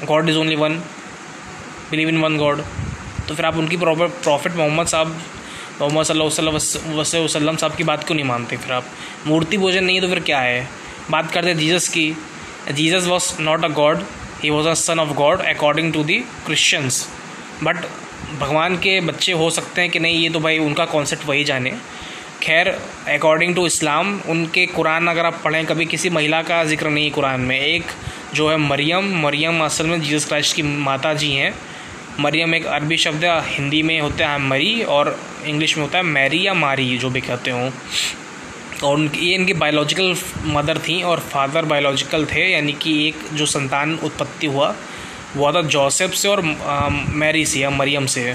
God is only one believe in one God तो फिर आप उनकी प्रॉपर प्रॉफिट मोहम्मद साहब, मोहम्मद सल्लल्लाहु अलैहि वसल्लम साहब की बात क्यों नहीं मानते फिर आप? मूर्ति पूजन नहीं है तो फिर क्या है? बात करते जीसस की। Jesus was not a God he was a son of God according to the Christians but भगवान के बच्चे हो सकते हैं कि नहीं, ये तो भाई उनका कॉन्सेप्ट वही जाने। खैर अकॉर्डिंग टू इस्लाम उनके कुरान अगर आप पढ़ें, कभी किसी महिला का ज़िक्र नहीं कुरान में। एक जो है मरियम मरियम असल में जीसस क्राइस्ट की माता जी हैं। मरियम एक अरबी शब्द है, हिंदी में होता है मरी, और इंग्लिश में होता है मैरी या मारी, जो भी कहते हों। और ये इनकी बायोलॉजिकल मदर थी और फादर बायोलॉजिकल थे, यानी कि एक जो संतान उत्पत्ति हुआ, वो था जोसेफ से और मैरी से या मरियम से।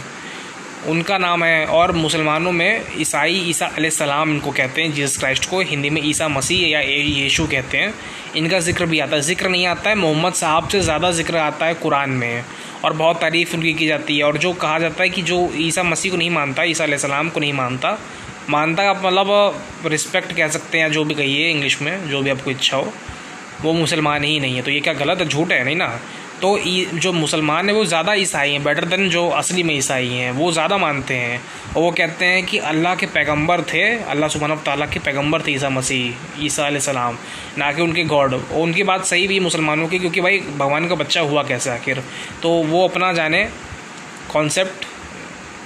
उनका नाम है, और मुसलमानों में ईसाई ईसा सलाम इनको कहते हैं, जीसस क्राइस्ट को, हिंदी में ईसा मसीह या यीशु कहते हैं। इनका ज़िक्र भी आता है। ज़िक्र नहीं आता है, मोहम्मद साहब से ज़्यादा ज़िक्र आता है कुरान में, और बहुत तारीफ़ उनकी की जाती है। और जो कहा जाता है कि जो ईसा मसीह को नहीं मानता, ईसा सलाम को नहीं मानता मानता आप मतलब रिस्पेक्ट कह सकते हैं, जो भी कहिए इंग्लिश में, जो भी आपको इच्छा हो। वो मुसलमान ही नहीं है तो ये क्या गलत है? झूठ है, नहीं ना? तो जो मुसलमान है, वो ज़्यादा ईसाई हैं बेटर देन जो असली में ईसाई हैं, वो ज़्यादा मानते हैं। और वो कहते हैं कि अल्लाह के पैगंबर थे, अल्लाह सुबहान ताला के पैगंबर थे ईसा मसीह, ईसा सलाम, ना कि उनके गॉड। और उनकी बात सही भी मुसलमानों की, क्योंकि भाई भगवान का बच्चा हुआ कैसे आखिर? तो वो अपना जाने कॉन्सेप्ट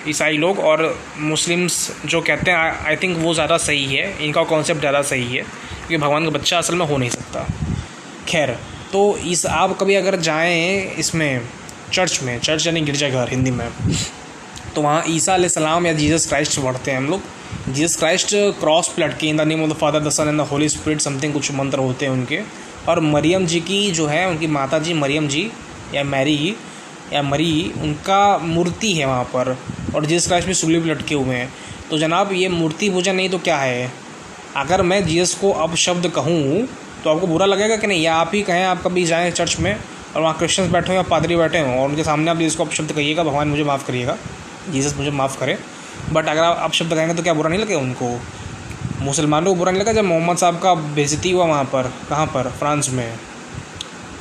ईसाई लोग और मुस्लिम्स जो कहते हैं आई थिंक वो ज़्यादा सही है। इनका कॉन्सेप्ट ज़्यादा सही है, क्योंकि भगवान का बच्चा असल में हो नहीं सकता। खैर तो इस, आप कभी अगर जाएँ इसमें चर्च में चर्च यानी गिरजाघर हिंदी में तो वहाँ ईसा सलाम या जीसस क्राइस्ट पढ़ते हैं हम लोग। जीसस क्राइस्ट क्रॉस प्लट के in the name of the father the son and the holy spirit something कुछ मंत्र होते हैं उनके। और मरियम जी की जो है, उनकी माता जी मरियम जी या मैरी या मरी, उनका मूर्ति है वहाँ पर। और जीसस क्राइस्ट भी सुली भी लटके हुए हैं। तो जनाब, ये मूर्ति पूजा नहीं तो क्या है? अगर मैं जीसस को अब शब्द कहूँ तो आपको बुरा लगेगा कि नहीं? या आप ही कहें, आप कभी जाएँ चर्च में और वहाँ क्रिश्चियंस बैठे हो या पादरी बैठे हों और उनके सामने आप जीसस को अपशब्द कहिएगा, भगवान मुझे माफ़ करिएगा। जीसस मुझे माफ़ करे। बट अगर आप अपशब्द कहेंगे तो क्या बुरा नहीं लगेगा उनको? मुसलमानों को बुरा नहीं लगा जब मोहम्मद साहब का बेजती हुआ वहाँ पर, कहाँ पर? फ्रांस में।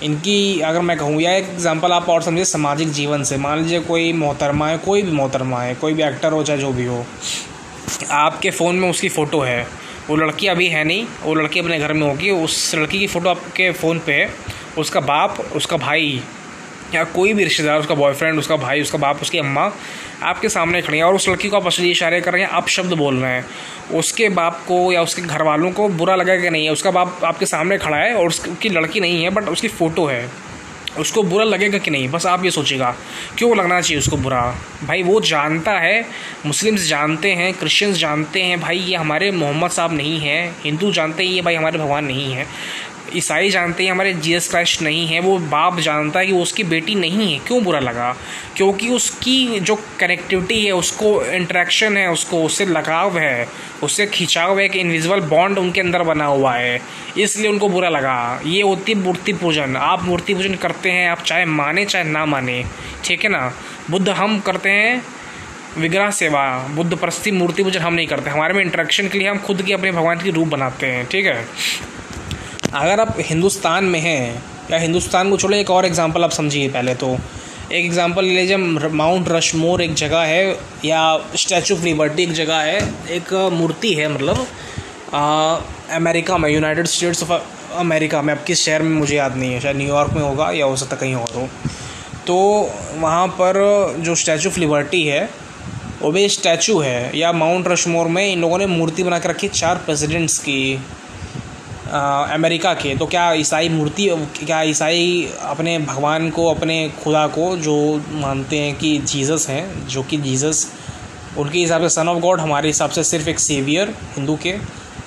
इनकी अगर मैं कहूँ, या एक एग्जांपल आप और समझिए सामाजिक जीवन से। मान लीजिए कोई मोहतरमा है, कोई भी मोहतरमा है, कोई भी एक्टर हो, चाहे जो भी हो, आपके फ़ोन में उसकी फ़ोटो है। वो लड़की अभी है नहीं, वो लड़की अपने घर में होगी, उस लड़की की फ़ोटो आपके फ़ोन पे उसका बाप, उसका भाई या कोई भी रिश्तेदार, उसका बॉयफ्रेंड उसका भाई, उसका बाप, उसकी अम्मा, आपके सामने खड़ी है और उस लड़की को आप असली इशारे कर रहे हैं, आप शब्द बोल रहे हैं। उसके बाप को या उसके घर वालों को बुरा लगा कि नहीं है। उसका बाप आपके सामने खड़ा है और उसकी लड़की नहीं है बट उसकी फ़ोटो है। उसको बुरा लगेगा कि नहीं? बस आप ये सोचेगा क्यों लगना चाहिए उसको बुरा? भाई वो जानता है, मुस्लिम्स जानते हैं, क्रिश्चियंस जानते हैं, भाई ये हमारे मोहम्मद साहब नहीं हैं, हिंदू जानते हैं, ये भाई हमारे भगवान नहीं हैं। ईसाई जानते हैं, हमारे जीसस क्राइस्ट नहीं है, वो बाप जानता है कि वो उसकी बेटी नहीं है। क्यों बुरा लगा? क्योंकि उसकी जो कनेक्टिविटी है, उसको इंट्रैक्शन है, उसको, उससे लगाव है, उससे खिंचाव है कि इनविजिबल बॉन्ड उनके अंदर बना हुआ है। इसलिए उनको बुरा लगा। ये होती है मूर्ति पूजन। आप मूर्ति पूजन करते हैं, आप चाहे माने, चाहे ना माने, ठीक है ना? बुद्ध हम करते हैं विग्रह सेवा। बुद्ध प्रस्ति मूर्ति पूजन हम नहीं करते। हमारे में इंट्रैक्शन के लिए हम खुद की अपने भगवान की रूप बनाते हैं, ठीक है? अगर आप हिंदुस्तान में हैं या हिंदुस्तान को छोड़ो एक और एग्जांपल आप समझिए पहले तो। एक एग्जांपल ले लीजिए माउंट रशमोर एक जगह है या स्टैचू ऑफ़ लिबर्टी एक जगह है एक मूर्ति है मतलब आ, अमेरिका में यूनाइटेड स्टेट्स ऑफ़ अमेरिका में अब किस शहर में मुझे याद नहीं है शायद न्यूयॉर्क में होगा या हो सकता कहीं और हो। तो वहाँ पर जो स्टैचू ऑफ़ लिबर्टी है वो भी स्टैचू है या माउंट रशमोर में इन लोगों ने मूर्ति बना के रखी चार प्रेसिडेंट्स की। अमेरिका के तो क्या ईसाई मूर्ति, क्या ईसाई अपने भगवान को, अपने खुदा को, जो मानते हैं कि जीसस हैं, जो कि जीसस, उनके हिसाब से सन ऑफ़ गॉड हमारे हिसाब से सिर्फ़ एक सेवियर हिंदू के,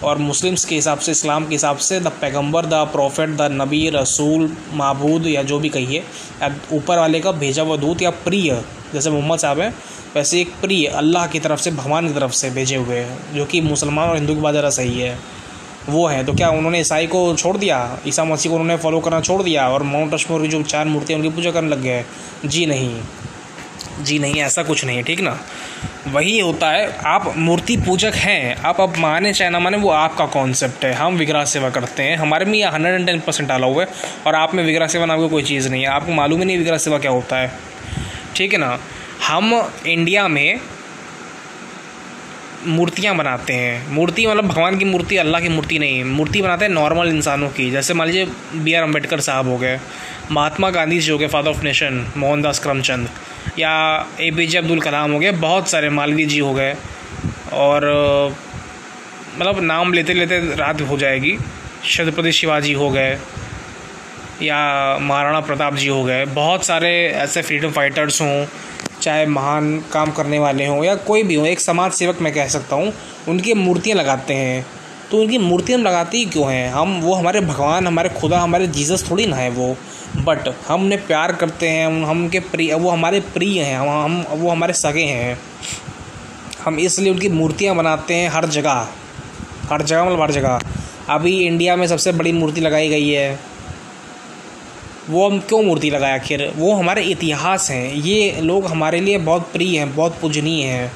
और मुस्लिम्स के हिसाब से, इस्लाम के हिसाब से द पैगंबर द प्रॉफिट द नबी, रसूल महबूद या जो भी कहिए या ऊपर वाले का भेजा हुआ दूत या प्रिय, जैसे मोहम्मद साहब हैं, वैसे एक प्रिय, अल्लाह की तरफ़ से, भगवान की तरफ़ से भेजे हुए हैं, जो कि मुसलमान और हिंदू की बात ज़रा सही है। वो है। तो क्या उन्होंने ईसाई को छोड़ दिया? ईसा मसीह को उन्होंने फॉलो करना छोड़ दिया और माउंट रश्मोर की जो चार मूर्तियाँ उनकी पूजा करने लग गए। जी नहीं। जी नहीं, ऐसा कुछ नहीं है, ठीक ना? वही होता है, आप मूर्ति पूजक हैं, आप अब माने चाहे ना माने वो आपका कॉन्सेप्ट है। हम विग्रह सेवा करते हैं। हमारे में ये हंड्रेड एंड टेन परसेंट डाला हुआ है और आप में विग्रह सेवा नाम की कोई चीज़ नहीं है। आपको मालूम ही नहीं विग्रह सेवा क्या होता है। ठीक है ना? हम इंडिया में मूर्तियाँ बनाते हैं। मूर्ति मतलब भगवान की मूर्ति, अल्लाह की मूर्ति नहीं। मूर्ति बनाते हैं नॉर्मल इंसानों की। जैसे मान लीजिए बी आर अंबेडकर साहब हो गए, महात्मा गांधी जी हो गए father of nation Mohandas Karamchand, या ए पी जे अब्दुल कलाम हो गए, बहुत सारे मालवीय जी हो गए। और मतलब नाम लेते लेते रात हो जाएगी। छत्रपति शिवाजी हो गए, या महाराणा प्रताप जी हो गए। बहुत सारे ऐसे फ्रीडम फाइटर्स हों चाहे महान काम करने वाले हों या कोई भी हो, एक समाज सेवक मैं कह सकता हूँ, उनकी मूर्तियाँ लगाते हैं। तो उनकी मूर्तियाँ लगाते ही क्यों हैं? हम, वो हमारे भगवान, हमारे खुदा, हमारे जीसस थोड़ी ना है वो। बट हम उन्हें प्यार करते हैं हम उनके प्रिय, वो हमारे प्रिय हैं, हम हम, वो हमारे सगे हैं। हम इसलिए उनकी मूर्तियाँ बनाते हैं हर जगह हर जगह मतलब हर जगह। अभी इंडिया में सबसे बड़ी मूर्ति लगाई गई है वो हम क्यों मूर्ति लगाए आखिर वो हमारे इतिहास हैं। ये लोग हमारे लिए बहुत प्रिय हैं, बहुत पूजनीय हैं।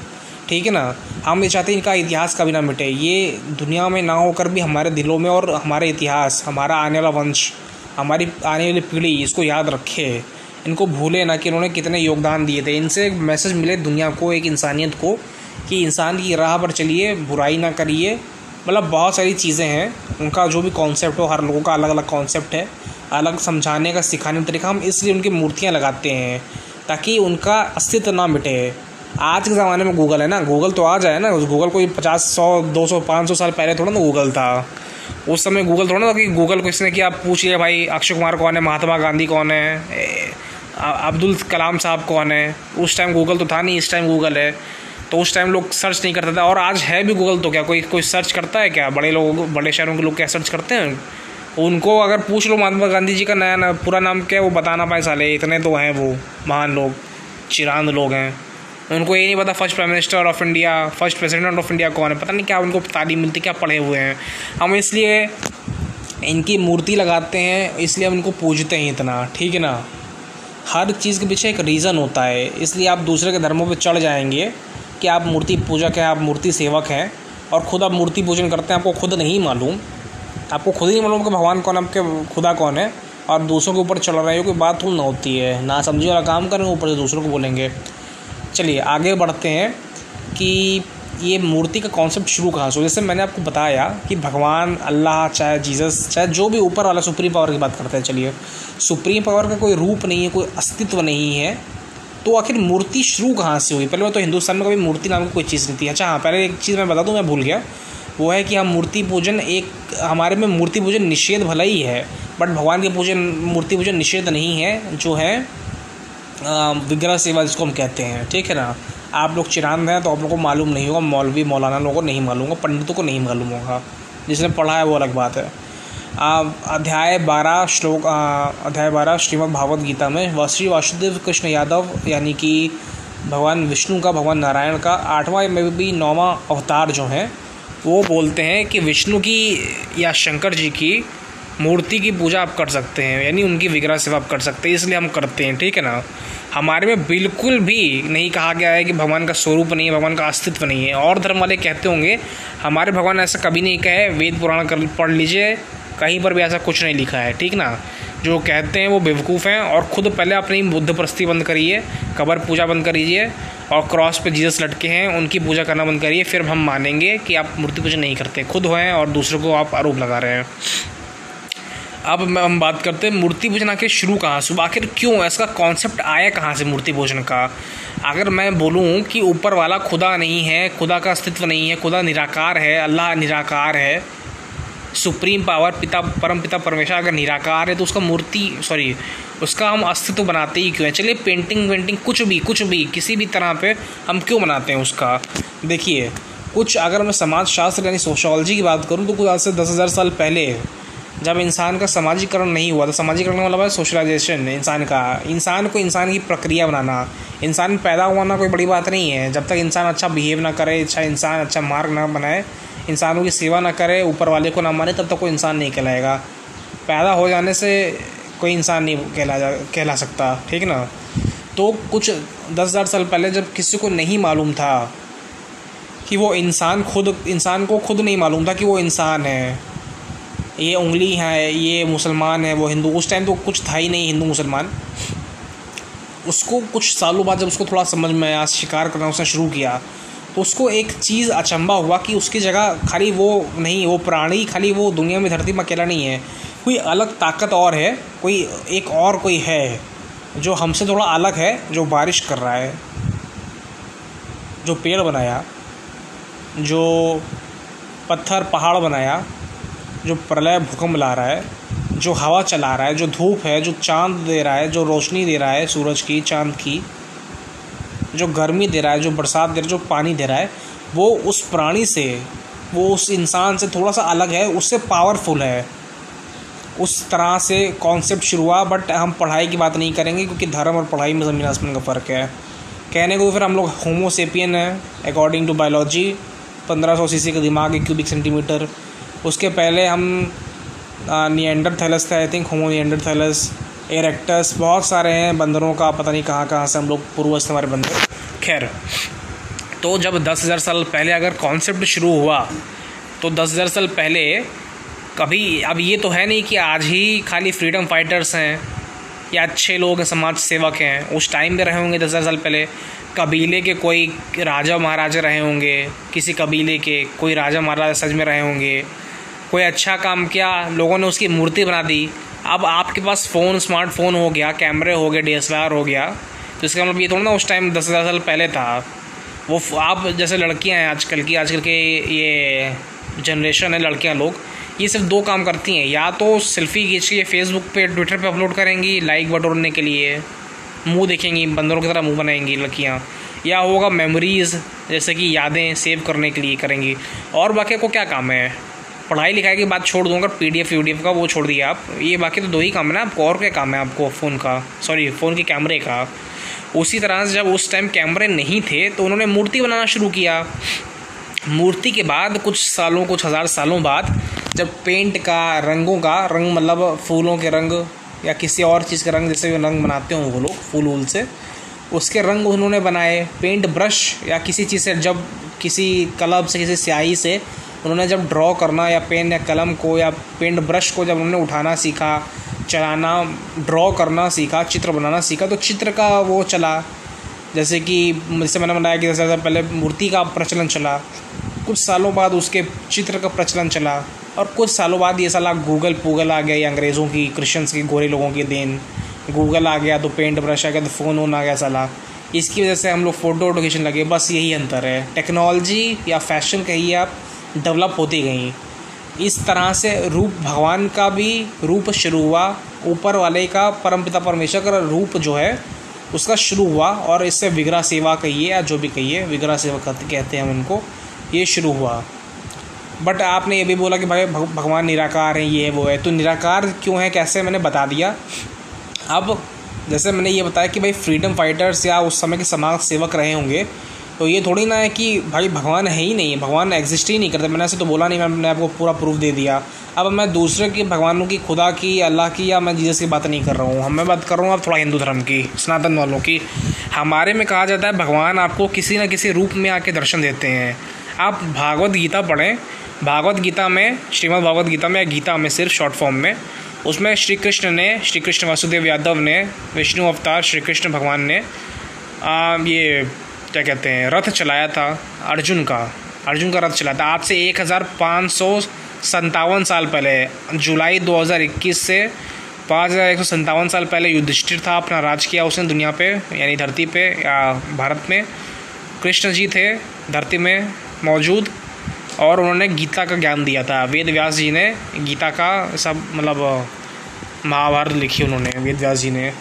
ठीक है ना? हम ये चाहते हैं इनका इतिहास कभी ना मिटे। ये दुनिया में ना होकर भी हमारे दिलों में और हमारे इतिहास, हमारा आने वाला वंश, हमारी आने वाली पीढ़ी, इसको याद रखे। इनको भूले ना कि इन्होंने कितने योगदान दिए थे। इनसे एक मैसेज मिले दुनिया को, एक इंसानियत को, कि इंसान की राह पर चलिए, बुराई ना करिए मतलब बहुत सारी चीज़ें हैं। उनका जो भी कॉन्सेप्ट हो, हर लोगों का अलग अलग कॉन्सेप्ट है। अलग समझाने का, सिखाने का तरीका, हम इसलिए उनकी मूर्तियाँ लगाते हैं ताकि उनका अस्तित्व ना मिटे। आज के ज़माने में गूगल है ना? गूगल तो आ जाए ना? उस गूगल कोई पचास, सौ, दो सौ, पाँच सौ साल पहले थोड़ा ना गूगल था। उस समय गूगल थोड़ा ना था कि गूगल को इसने कि आप पूछ लिया, भाई, अक्षय कुमार कौन है? महात्मा गांधी कौन है? अब्दुल कलाम साहब कौन है? उस टाइम गूगल तो था नहीं, इस टाइम गूगल है। तो उस टाइम लोग सर्च नहीं करते थे। और आज है भी गूगल तो क्या? कोई कोई सर्च करता है क्या? बड़े लोग, बड़े शहरों के लोग क्या सर्च करते हैं? उनको अगर पूछ लो महात्मा गांधी जी का नया ना, पूरा नाम क्या है, वो बताना पाए साले। इतने तो हैं वो, महान लोग, चिरांद लोग हैं। उनको ये नहीं पता first prime minister of India first president of India कौन है? पता नहीं क्या उनको तालीम मिलती, क्या पढ़े हुए हैं। हम इसलिए इनकी मूर्ति लगाते हैं, इसलिए हम इनको पूजते हैं इतना, ठीक है ना? हर चीज़ के पीछे एक रीज़न होता है। इसलिए आप दूसरे के धर्मों पर चढ़ जाएँगे कि आप मूर्ति पूजक हैं, आप मूर्ति सेवक हैं और खुद आप मूर्ति पूजन करते हैं, आपको खुद नहीं मालूम। आपको खुद ही नहीं मालूम कि भगवान कौन है आपके खुदा कौन है और दूसरों के ऊपर चल रहे हो कोई बात ना होती है। ना समझी वाला काम करें, ऊपर से दूसरों को बोलेंगे। चलिए, आगे बढ़ते हैं कि ये मूर्ति का कॉन्सेप्ट शुरू कहाँ से जैसे मैंने आपको बताया कि भगवान, अल्लाह, चाहे जीसस, चाहे जो भी ऊपर वाला सुप्रीम पावर की बात करते हैं, चलिए। सुप्रीम पावर का कोई रूप नहीं है, कोई अस्तित्व नहीं है। तो आखिर मूर्ति शुरू कहाँ से हुई? पहले तो हिंदुस्तान में कभी मूर्ति नाम की कोई चीज़ नहीं थी। अच्छा हाँ पहले एक चीज़ मैं बता दूँ, मैं भूल गया। वो है कि हम मूर्ति पूजन एक, हमारे में मूर्ति पूजन निषेध भला ही है, बट भगवान के पूजन, मूर्ति पूजन निषेध नहीं है, जो है विग्रह सेवा जिसको हम कहते हैं। ठीक है ना? आप लोग चिरांद हैं तो आप लोगों को मालूम नहीं होगा, मौलवी मौलाना लोगों को नहीं मालूम होगा, पंडितों को नहीं मालूम होगा। जिसने पढ़ा है वो अलग बात है। अध्याय बारह श्लोक अध्याय बारह श्रीमद् भागवत गीता में श्री वासुदेव कृष्ण यादव, यानी कि भगवान विष्णु का, भगवान नारायण का, आठवां में भी नौवा अवतार जो है, वो बोलते हैं कि विष्णु की या शंकर जी की मूर्ति की पूजा आप कर सकते हैं, यानी उनकी विग्रह सेवा आप कर सकते हैं, इसलिए हम करते हैं, ठीक है ना? हमारे में बिल्कुल भी नहीं कहा गया है कि भगवान का स्वरूप नहीं है, भगवान का अस्तित्व नहीं है। और धर्म वाले कहते होंगे, हमारे भगवान ऐसा कभी नहीं कहे, वेद पुराण कर, पढ़ लीजिए कहीं पर भी ऐसा कुछ नहीं लिखा है, ठीक ना? जो कहते हैं वो बेवकूफ़ हैं और ख़ुद पहले अपनी बुद्ध प्रस्ती बंद करिए, कबर पूजा बंद करिए और क्रॉस पे जीसस लटके हैं, उनकी पूजा करना बंद करिए, फिर हम मानेंगे कि आप मूर्ति पूजा नहीं करते, खुद हैं और दूसरों को आप आरोप लगा रहे हैं। अब हम बात करते हैं मूर्ति पूजन आखिर शुरू कहाँ से आखिर क्यों? इसका कॉन्सेप्ट आया कहाँ से मूर्ति पूजन का? अगर मैं बोलूँ कि ऊपर वाला खुदा नहीं है, खुदा का अस्तित्व नहीं है, खुदा निराकार है, अल्लाह निराकार है सुप्रीम पावर, पिता, परम पिता परमेश्वर, अगर निराकार है तो उसका मूर्ति सॉरी उसका हम अस्तित्व बनाते ही क्यों है? चलिए पेंटिंग वेंटिंग कुछ भी कुछ भी, किसी भी तरह पे हम क्यों बनाते हैं उसका? देखिए, कुछ अगर मैं समाज शास्त्र यानी सोशोलॉजी की बात करूँ तो कुछ आज से दस हज़ार साल पहले जब इंसान का समाजीकरण नहीं हुआ तो सामाजिकरण मतलब है सोशलाइजेशन इंसान का, इंसान को इंसान की प्रक्रिया बनाना। इंसान पैदा हुआ कोई बड़ी बात नहीं है। जब तक इंसान अच्छा बिहेव ना करे अच्छा इंसान अच्छा मार्ग ना बनाए इंसानों की सेवा ना करे, ऊपर वाले को ना माने, तब तक कोई इंसान नहीं कहलाएगा। पैदा हो जाने से कोई इंसान नहीं कहला जा, कहला सकता, ठीक ना? तो कुछ दस हज़ार साल पहले जब किसी को नहीं मालूम था कि वो इंसान खुद, इंसान को खुद नहीं मालूम था कि वो इंसान है। ये उंगली है, ये मुसलमान है, वो हिंदू, उस टाइम तो कुछ था ही नहीं हिंदू मुसलमान। उसको कुछ सालों बाद जब उसको थोड़ा समझ में आया, शिकार करना उसने शुरू किया तो उसको एक चीज़ अचंबा हुआ कि उसकी जगह खाली वो नहीं, वो प्राणी खाली वो दुनिया में धरती में अकेला नहीं है। कोई अलग ताकत और है, कोई एक और कोई है जो हमसे थोड़ा अलग है, जो बारिश कर रहा है, जो पेड़ बनाया, जो पत्थर, पहाड़ बनाया, जो प्रलय भूकंप ला रहा है, जो हवा चला रहा है, जो धूप है, जो चाँद दे रहा है, जो रोशनी दे रहा है, सूरज की, चाँद की जो गर्मी दे रहा है, जो बरसात दे रहा है, जो पानी दे रहा है, वो उस प्राणी से, वो उस इंसान से थोड़ा सा अलग है, उससे पावरफुल है। उस तरह से कॉन्सेप्ट शुरू हुआ बट हम पढ़ाई की बात नहीं करेंगे, क्योंकि धर्म और पढ़ाई में ज़मीन आसमान का फ़र्क है। कहने को फिर हम लोग होमोसेपियन है अकॉर्डिंग टू बायोलॉजी पंद्रह सौ सी का दिमाग, एक क्यूबिक सेंटीमीटर उसके पहले हम नियंडर थैलस थे I think Homo Neanderthals erectus बहुत सारे हैं बंदरों का, पता नहीं कहाँ कहाँ से हम लोग पूर्वज हमारे बंदर खैर तो जब दस हज़ार साल पहले अगर कॉन्सेप्ट शुरू हुआ तो दस हज़ार साल पहले कभी अब ये तो है नहीं कि आज ही खाली फ्रीडम फाइटर्स हैं, या अच्छे लोग हैं, समाज सेवक हैं। उस टाइम पे रहे होंगे दस हज़ार साल पहले। कबीले के कोई राजा महाराजा रहे होंगे, किसी कबीले के कोई राजा महाराजा सच में रहे होंगे। कोई अच्छा काम किया, लोगों ने उसकी मूर्ति बना दी। अब आपके पास फ़ोन स्मार्टफ़ोन हो गया कैमरे हो गए डी एस हो गया तो इसका मतलब ये थोड़ा ना उस टाइम दस हज़ार साल पहले था। वो आप जैसे लड़कियाँ हैं आजकल की, आजकल के ये जनरेशन है लड़कियाँ लोग, ये सिर्फ़ दो काम करती हैं। या तो सेल्फ़ी खींच के फेसबुक पे ट्विटर पे अपलोड करेंगी लाइक बटोरने के लिए, मुँह देखेंगी, बंदरों की तरह मुँह बनाएँगी लड़कियाँ। या होगा मेमोरीज़ जैसे कि यादें सेव करने के लिए करेंगी। और बाकी को क्या काम है? पढ़ाई लिखाई की बात छोड़ दूँगा P D F V D F का वो छोड़ दिया आप। ये बाकी तो दो ही काम है ना, आपको और क्या काम है आपको फ़ोन का? सॉरी फ़ोन के कैमरे का। उसी तरह से जब उस टाइम कैमरे नहीं थे तो उन्होंने मूर्ति बनाना शुरू किया। मूर्ति के बाद कुछ सालों, कुछ हज़ार सालों बाद जब पेंट का, रंगों का, रंग मतलब फूलों के रंग या किसी और चीज़ के रंग, जैसे रंग बनाते हों वो लोग, फूल वूल से, उसके रंग उन्होंने बनाए। पेंट ब्रश या किसी चीज़ से, जब किसी कलब से, किसी स्याही से उन्होंने जब ड्रॉ करना या पेन या कलम को या पेंट ब्रश को जब उन्होंने उठाना सीखा, चलाना ड्रॉ करना सीखा, चित्र बनाना सीखा तो चित्र का वो चला। जैसे कि जैसे मैंने बताया कि जैसे पहले मूर्ति का प्रचलन चला। कुछ सालों बाद उसके चित्र का प्रचलन चला। और कुछ सालों बाद ये साला गूगल पूगल आ गया अंग्रेज़ों की क्रिश्चियंस की, गोरे लोगों की देन। गूगल आ गया तो पेंट ब्रश आ गया तो फ़ोन वोन आ गया साला। इसकी वजह से हम लोग फ़ोटो वोटो खींचने लगे, बस यही अंतर है। टेक्नोलॉजी या फ़ैशन कहिए आप डेवलप होती गई। इस तरह से रूप भगवान का भी रूप शुरू हुआ। ऊपर वाले का परमपिता परमेश्वर का रूप जो है, उसका शुरू हुआ और इससे विग्रह सेवा कहिए या जो भी कहिए, विग्रह सेवा कहते हैं हम उनको, ये शुरू हुआ। बट आपने ये भी बोला कि भाई भगवान निराकार हैं, ये वो है। तो निराकार क्यों है? कैसे? मैंने बता दिया। अब जैसे मैंने ये बताया कि भाई फ्रीडम फाइटर्स या उस समय के समाज सेवक रहे होंगे तो ये थोड़ी ना है कि भाई भगवान है ही नहीं भगवान एग्जिस्ट ही नहीं करते। मैंने ऐसे तो बोला नहीं मैंने आपको पूरा प्रूफ दे दिया। अब मैं दूसरे के भगवानों की खुदा की अल्लाह की या मैं जीसस की बात नहीं कर रहा हूँ। मैं बात कर रहा हूँ अब थोड़ा हिंदू धर्म की सनातन वालों की। हमारे में कहा जाता है भगवान आपको किसी न किसी रूप में आके दर्शन देते हैं। आप भागवत गीता पढ़ें। भागवत गीता में श्रीमद् भागवत गीता में या गीता में सिर्फ़ शॉर्ट फॉर्म में उसमें श्री कृष्ण ने श्री कृष्ण वासुदेव यादव ने विष्णु अवतार श्री कृष्ण भगवान ने आ, ये क्या कहते हैं, रथ चलाया था अर्जुन का। अर्जुन का रथ चलाया था। आज से एक हज़ार पाँच सौ संतावन साल पहले, जुलाई 2021 से पाँच हज़ार एक सौ संतावन साल पहले युधिष्ठिर था अपना राज किया उसने दुनिया पे, यानी धरती पे, या भारत में। कृष्ण जी थे, धरती में मौजूद, और उन्होंने गीता का ज्ञान दिया था। वेद व्यास जी ने गीता का सब मतलब महाभारत लिखी उन्होंने, वेद व्यास जी ने।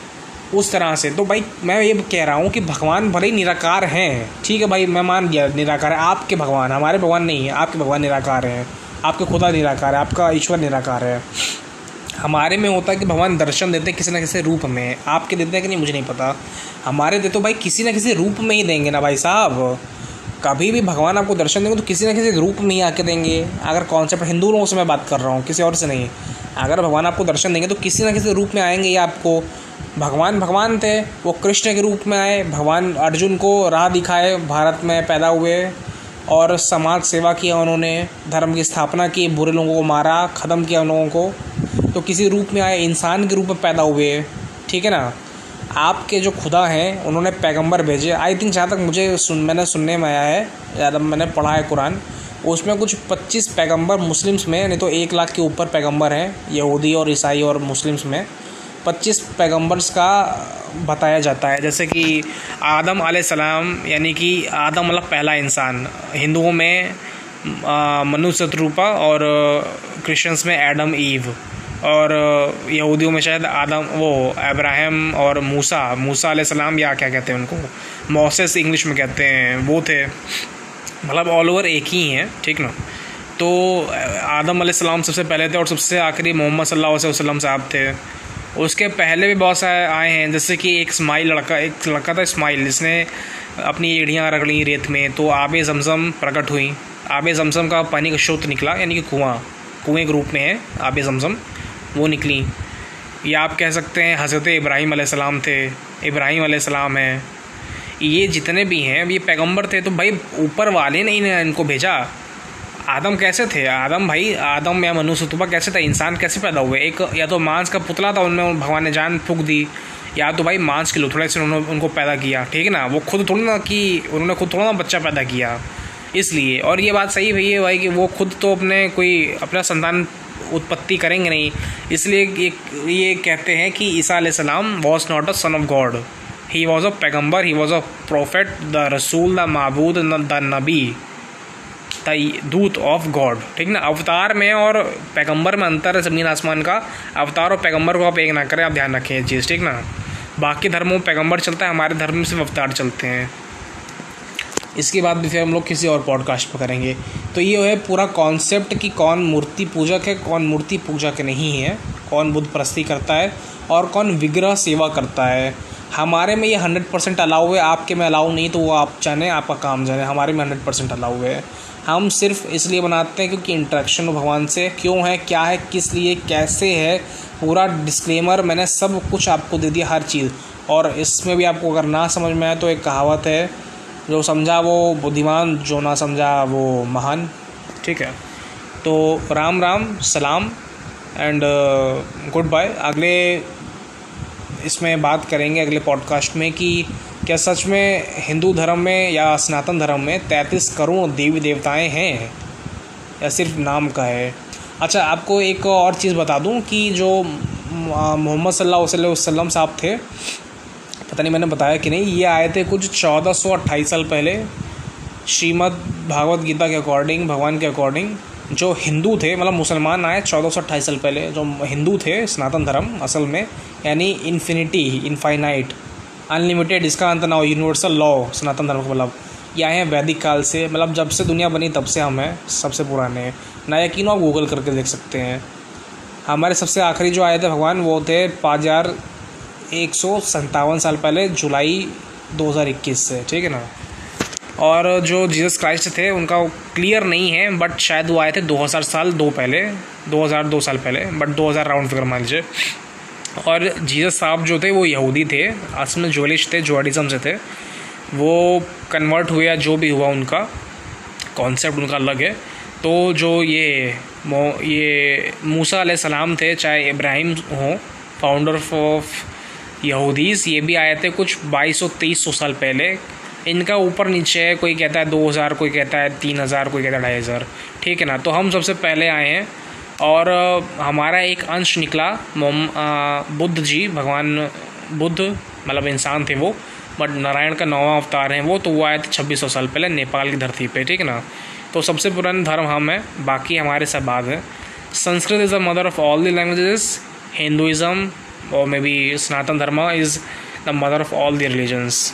उस तरह से। तो भाई, मैं ये कह रहा हूँ कि भगवान भले ही निराकार हैं, ठीक है भाई, मैं मान गया निराकार है। आपके भगवान हमारे भगवान नहीं है, आपके भगवान निराकार हैं, आपके खुदा निराकार है, आपका ईश्वर निराकार है। हमारे में होता है कि भगवान दर्शन देते हैं किसी न किसी रूप में, आपके देते हैं कि नहीं, मुझे नहीं पता। हमारे दे तो भाई किसी न किसी रूप में ही देंगे ना भाई साहब। कभी भी भगवान आपको दर्शन देंगे तो किसी न किसी रूप में ही आके देंगे। अगर कॉन्सेप्ट हिंदू लोगों से मैं बात कर रहा हूँ, किसी और से नहीं। अगर भगवान आपको दर्शन देंगे तो किसी न किसी रूप में आएँगे ही आपको। भगवान भगवान थे, वो कृष्ण के रूप में आए, भगवान अर्जुन को राह दिखाए, भारत में पैदा हुए और समाज सेवा किया उन्होंने, धर्म की स्थापना की, बुरे लोगों को मारा, ख़त्म किया उन लोगों को। तो किसी रूप में आए, इंसान के रूप में पैदा हुए, ठीक है ना? आपके जो खुदा हैं, उन्होंने पैगंबर भेजे। आई थिंक जहाँ तक मुझे सुन, मैंने सुनने में आया है या मैंने पढ़ा है कुरान, उसमें कुछ 25 पैगंबर मुस्लिम्स में, नहीं तो एक लाख के ऊपर पैगंबर हैं, यहूदी और ईसाई और मुस्लिम्स में। 25 पैगंबर्स का बताया जाता है। जैसे कि आदम सलाम, यानी कि आदम मतलब पहला इंसान, हिंदुओं में मनु शत्रुपा और क्रिश्चियंस में एडम, ईव और यहूदियों में शायद आदम, वो अब्राहम और मूसा मूसा सलाम या क्या कहते हैं उनको? मोसेस इंग्लिश में कहते हैं, वो थे। मतलब ऑल ओवर एक ही हैं, ठीक ना? तो आदम सलाम सबसे पहले थे और सबसे आखिरी मोहम्मद सल्लल्लाहु अलैहि वसल्लम साहब थे। उसके पहले भी बहुत सारे आए हैं, जैसे कि एक स्माइल लड़का, एक लड़का था स्माइल जिसने अपनी एड़ियाँ रगड़ी रेत में तो आब जमज़म प्रकट हुई। आब जमज़म का पानी का स्रोत निकला, यानी कि कुआँ। कुएँ के रूप में है, आब जमज़म, वो निकली। या आप कह सकते हैं, हज़रत इब्राहिम सलाम थे, इब्राहिम सलाम हैं। ये जितने भी हैं, अब ये पैगंबर थे तो भाई ऊपर वाले ने इनको भेजा। आदम कैसे थे? आदम भाई, आदम या मनुष्य तुबा कैसे था? इंसान कैसे पैदा हुए? एक या तो मांस का पुतला था उनमें, भगवान ने जान फूक दी, या तो भाई मांस के लो थोड़ा से उन्होंने, उनको पैदा किया, ठीक है ना? वो खुद थोड़ा ना कि, उन्होंने खुद थोड़ा ना बच्चा पैदा किया, इसलिए। और ये बात सही भैया भाई कि वो खुद तो अपने कोई, अपना संतान उत्पत्ति करेंगे नहीं, इसलिए ये ये कहते हैं कि ईसा सलाम was not a son of God he was a पैगंबर he was a prophet the रसूल द महबूद द नबी दूत ऑफ़ गॉड ठीक ना? अवतार में और पैगंबर में अंतर है ज़मीन आसमान का। अवतार और पैगंबर को आप एक ना करें, आप ध्यान रखें ये चीज़, ठीक ना? बाकी धर्मों में पैगंबर चलता है, हमारे धर्म में सिर्फ़ अवतार चलते हैं। इसके बाद भी फिर हम लोग किसी और पॉडकास्ट पर करेंगे। तो ये है पूरा कॉन्सेप्ट कि कौन मूर्ति पूजक है, कौन मूर्ति पूजक नहीं है, कौन बुद्ध प्रस्ती करता है और कौन विग्रह सेवा करता है। हमारे में ये हंड्रेड परसेंट अलाउ है, आपके में अलाउ नहीं तो वो आप जाने, आपका काम जाने, हमारे में हंड्रेड परसेंट अलाउ है। हम सिर्फ़ इसलिए बनाते हैं क्योंकि इंट्रैक्शन भगवान से, क्यों है, क्या है, किस लिए, कैसे है, पूरा डिस्क्लेमर मैंने सब कुछ आपको दे दिया हर चीज़। और इसमें भी आपको अगर ना समझ में आए तो एक कहावत है, जो समझा वो बुद्धिमान, जो ना समझा वो महान। ठीक है? तो राम राम, सलाम एंड गुड बाय अगले इसमें बात करेंगे अगले पॉडकास्ट में कि क्या सच में हिंदू धर्म में या सनातन धर्म में तैंतीस करोड़ देवी देवताएँ हैं? या सिर्फ़ नाम का है? अच्छा आपको एक और चीज़ बता दूँ कि जो मोहम्मद सल्लल्लाहु अलैहि वसल्लम साहब थे, पता नहीं मैंने बताया कि नहीं, ये आए थे कुछ चौदह सौ अट्ठाईस साल पहले, श्रीमद् भागवत गीता के अकॉर्डिंग, भगवान के अकॉर्डिंग, जो हिंदू थे मतलब मुसलमान आए चौदह सौ अट्ठाईस साल पहले, जो हिंदू थे, सनातन धर्म असल में, यानी इन्फिनिटी इनफाइनाइट अनलिमिटेड, इसका अंत ना हो, यूनिवर्सल लॉ, सनातन धर्म का मतलब। ये आए हैं वैदिक काल से मतलब जब से दुनिया बनी तब से हम हैं, सबसे पुराने। ना यकीन आप गूगल करके देख सकते हैं। हमारे सबसे आखिरी जो आए थे भगवान, वो थे पाँच हज़ार एक सौ सत्तावन साल पहले, जुलाई 2021 से, ठीक है ना? और जो जीसस क्राइस्ट थे, उनका क्लियर नहीं है, बट शायद वो आए थे 2000 साल दो पहले 2002 साल पहले, बट 2000 राउंड फिगर मान लीजिए। और जीसस साहब जो थे, वो यहूदी थे। असल में जोलिश थे जोडिज़म से थे। वो कन्वर्ट हुए या जो भी हुआ उनका कॉन्सेप्ट उनका अलग है। तो जो ये मो, ये मूसा सलाम थे, चाहे इब्राहिम हो फाउंडर ऑफ़ यहूदीज़, ये भी आए थे कुछ बाईस सौ, तेईस सौ साल पहले। इनका ऊपर नीचे कोई कहता है दो हज़ार, कोई कहता है तीन हज़ार, कोई कहता है ढाई हज़ार। ठीक है ना? तो हम सबसे पहले आए हैं। और हमारा एक अंश निकला बुद्ध जी, भगवान बुद्ध मतलब इंसान थे वो, बट नारायण का नौवा अवतार हैं वो तो वो आए थे छब्बीस साल पहले नेपाल की धरती पे, ठीक है ना? तो सबसे पुराना धर्म हम हैं, बाकी हमारे सब बाद है। Sanskrit is the mother of all the languages Hinduism or maybe Sanatan Dharma is the mother of all the religions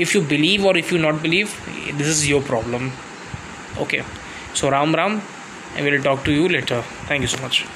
if you believe or if you not believe this is your problem okay so Ram ram i will talk to you later. Thank you so much